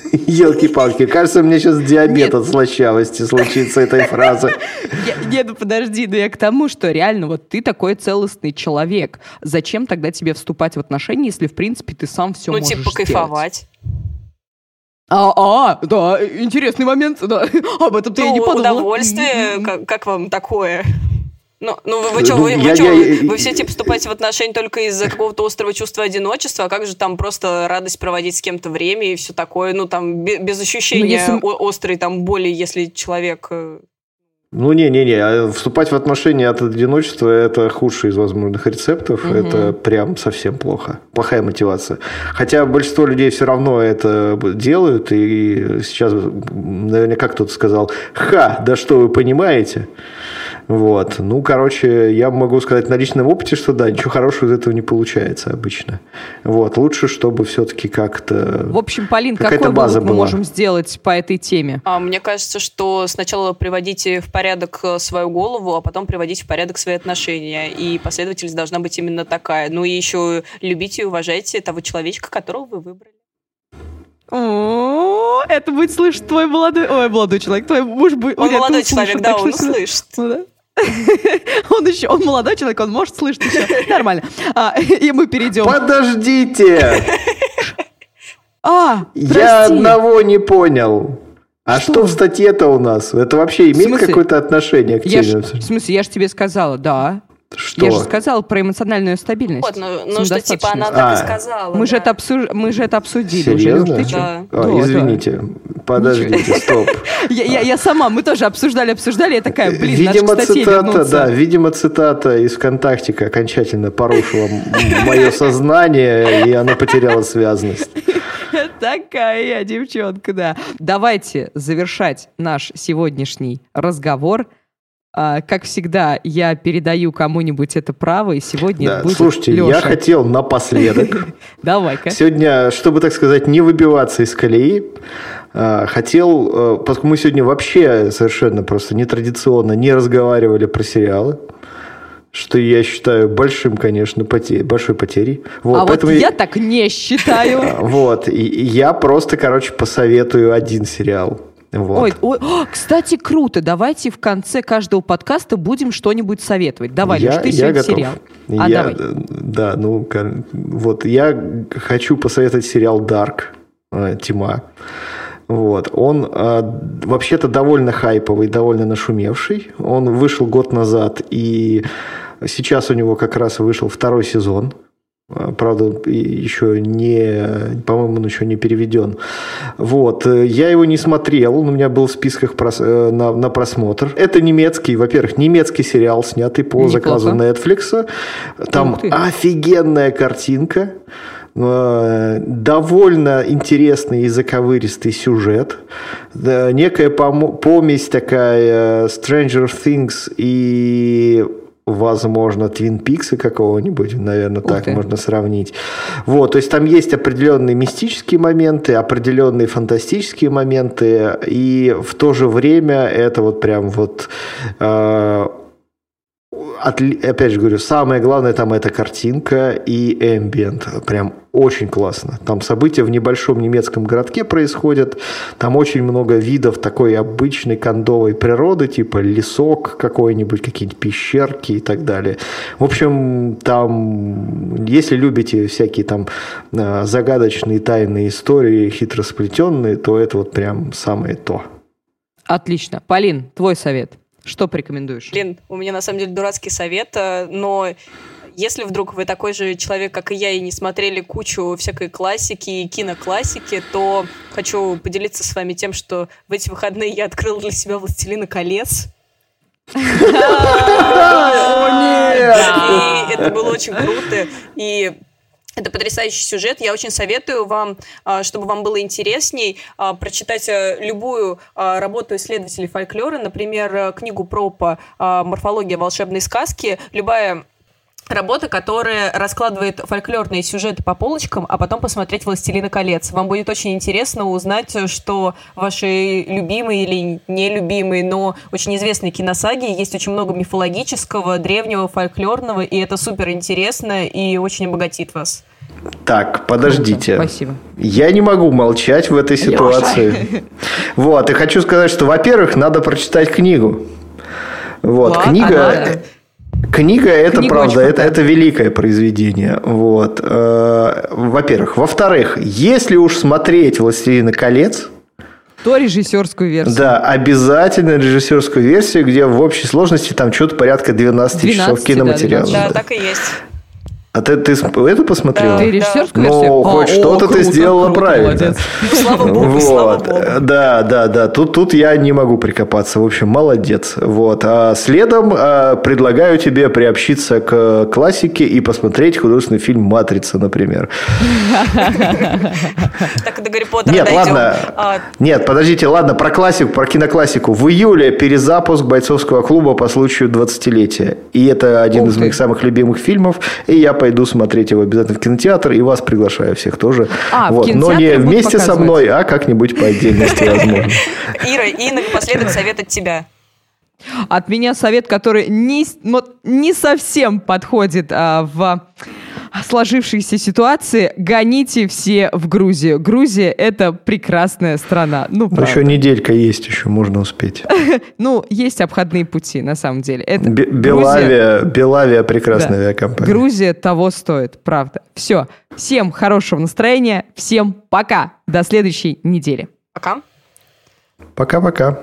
*laughs* Елки-палки, кажется, мне сейчас диабет Нет. от слащавости случится этой фразы. *laughs* Нет, ну подожди, да я к тому, что реально вот ты такой целостный человек. Зачем тогда тебе вступать в отношения, если в принципе ты сам все ну, можешь Ну, типа, покайфовать. А, а, да, интересный момент, да. *laughs* Об этом-то ну, я не подумала. удовольствие, как, как вам такое? Ну, ну вы, вы что, ну, вы, я, вы, я, вы, я, вы все типа вступаете в отношения только из-за какого-то острого чувства одиночества, а как же там просто радость проводить с кем-то время и все такое, ну там без, без ощущения ну, если... острой там боли, если человек э, ну, не-не-не, а вступать в отношения от одиночества – это худший из возможных рецептов, угу. это прям совсем плохо, плохая мотивация. Хотя большинство людей все равно это делают, и сейчас наверняка кто-то сказал «Ха, да что вы понимаете?» Вот. Ну, короче, я могу сказать на личном опыте, что да, ничего хорошего из этого не получается обычно. Вот. Лучше, чтобы все-таки как-то... В общем, Полин, какой база мы была. можем сделать по этой теме? А, мне кажется, что сначала приводите в порядок э, свою голову, а потом приводите в порядок свои отношения. И последовательность должна быть именно такая. Ну и еще любите и уважайте того человечка, которого вы выбрали. О, это будет слышать твой молодой... Ой, молодой человек, твой муж будет... Он молодой человек, да, он услышит. *laughs* Он еще, он молодой человек, он может слышать еще. *laughs* Нормально. А, *laughs* и мы перейдем. Подождите! А, Я одного не понял. А что, что в статье-то у нас? Это вообще имеет какое-то отношение к теме? Я ж, в смысле, я же тебе сказала, да. Что? Я же сказала про эмоциональную стабильность. Вот, ну, ну что типа она так а, и сказала. Мы, да. же это обсуж... мы же это обсудили Серьезно? уже. Ты да. А, да, извините, да. подождите, стоп. *laughs* Я, я, я сама, мы тоже обсуждали, обсуждали, я такая, блин, Видимо, цитата, да, видимо, цитата из ВКонтактика окончательно порушила мое сознание, и оно потеряло связность. *laughs* Такая я девчонка, да. Давайте завершать наш сегодняшний разговор а, как всегда, я передаю кому-нибудь это право, и сегодня Да, будет слушайте, я Лёша. хотел напоследок *laughs* Давай-ка. Сегодня, чтобы, так сказать, не выбиваться из колеи, э, хотел, э, поскольку мы сегодня вообще совершенно просто нетрадиционно не разговаривали про сериалы, что я считаю большим, конечно, поте- большой потерей. Вот, а вот поэтому я так не считаю. *laughs* Вот, и я просто, короче, посоветую один сериал. Вот. Ой, ой, о, кстати, круто. Давайте в конце каждого подкаста будем что-нибудь советовать. Давай, Леш, ты сегодня готов. сериал. А, Я- давай. Да, ну, вот, я хочу посоветовать сериал «Дарк», э, «Тьма». Вот, он э, вообще-то довольно хайповый, довольно нашумевший. Он вышел год назад, и сейчас у него как раз вышел второй сезон. Э, Правда, еще не, по-моему, он еще не переведен. Вот, э, я его не смотрел, он у меня был в списках прос- э, на, на просмотр. Это немецкий, во-первых, немецкий сериал, снятый по Неплохо. заказу Netflix. Там офигенная картинка. э, Довольно интересный и заковыристый сюжет. Некая помесь такая Stranger Things и возможно, Twin Peaks какого-нибудь, наверное, Ух так ты. можно сравнить. Вот, то есть там есть определенные мистические моменты, определенные фантастические моменты, и в то же время это вот прям вот э, отли- опять же говорю, самое главное там это картинка и эмбиент. Прям очень классно. Там события в небольшом немецком городке происходят. Там очень много видов такой обычной кондовой природы, типа лесок какой-нибудь, какие-нибудь пещерки и так далее. В общем, там, если любите всякие там э, загадочные тайные истории, хитросплетенные, то это вот прям самое то. Отлично. Полин, твой совет. Что порекомендуешь? Блин, у меня на самом деле дурацкий совет, э, но если вдруг вы такой же человек, как и я, и не смотрели кучу всякой классики и киноклассики, то хочу поделиться с вами тем, что в эти выходные я открыл для себя «Властелина колец». *laughs* И это было очень круто. И это потрясающий сюжет. Я очень советую вам, а, чтобы вам было интересней, а, прочитать э, любую а, работу исследователей фольклора, например, э, книгу Пропа «Морфология волшебной сказки». Любая работа, которая раскладывает фольклорные сюжеты по полочкам, а потом посмотреть «Властелина колец». Вам будет очень интересно узнать, что ваши любимые или нелюбимые, но очень известные киносаги есть очень много мифологического, древнего, фольклорного, и это супер интересно и очень обогатит вас. Так, подождите. Спасибо. Я не могу молчать в этой ситуации. *laughs* Вот, и хочу сказать, что, во-первых, надо прочитать книгу. Вот, Ладно, книга... ладно. Книга это Книга правда, это, это великое произведение. Вот. э, Во-первых. Во-вторых, если уж смотреть «Властелина колец», То режиссерскую версию. да, обязательно режиссерскую версию, где в общей сложности там что-то порядка 12, 12, часов да, киноматериала. 12. Да, Да. так и есть. А ты, ты эту посмотрела? Да. Ты режиссерскую Ну, версию? хоть А, что-то ты сделала круто, правильно. молодец. Слава богу, слава Вот, богу. да, да, да. Тут, тут я не могу прикопаться. В общем, молодец. Вот. А следом а, предлагаю тебе приобщиться к классике и посмотреть художественный фильм «Матрица», например. Так до Гарри Поттера Нет, ладно. А, Нет, подождите, ладно, про классику, про киноклассику. В июле перезапуск бойцовского клуба по случаю 20-летия. И это один из моих самых любимых фильмов. И я пойду смотреть его обязательно в кинотеатр. И вас приглашаю всех тоже. А, в вот. Но не вместе со показывать? мной, а как-нибудь по отдельности, возможно. Ира, и напоследок совет от тебя. От меня совет, который не, не совсем подходит а, в сложившейся ситуации. Гоните все в Грузию. Грузия — это прекрасная страна. Ну, Ну, правда. еще неделька есть, еще можно успеть. *laughs* Ну, есть обходные пути, на самом деле. Это Белавия, Белавия прекрасная Да. авиакомпания. Грузия того стоит, правда. Все. Всем хорошего настроения. Всем пока. До следующей недели. Пока. Пока-пока.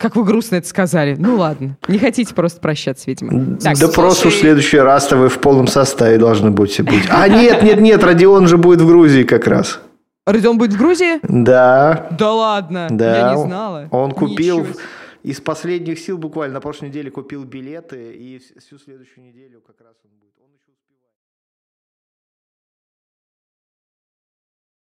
Как вы грустно это сказали. Ну ладно. Не хотите просто прощаться, видимо. Так, да просто в следующий раз-то вы в полном составе должны будете быть. А нет, нет, нет, Родион же будет в Грузии как раз. Родион будет в Грузии? Да, Да ладно. да. Я не знала. Он купил из последних сил буквально на прошлой неделе купил билеты и всю следующую неделю как раз он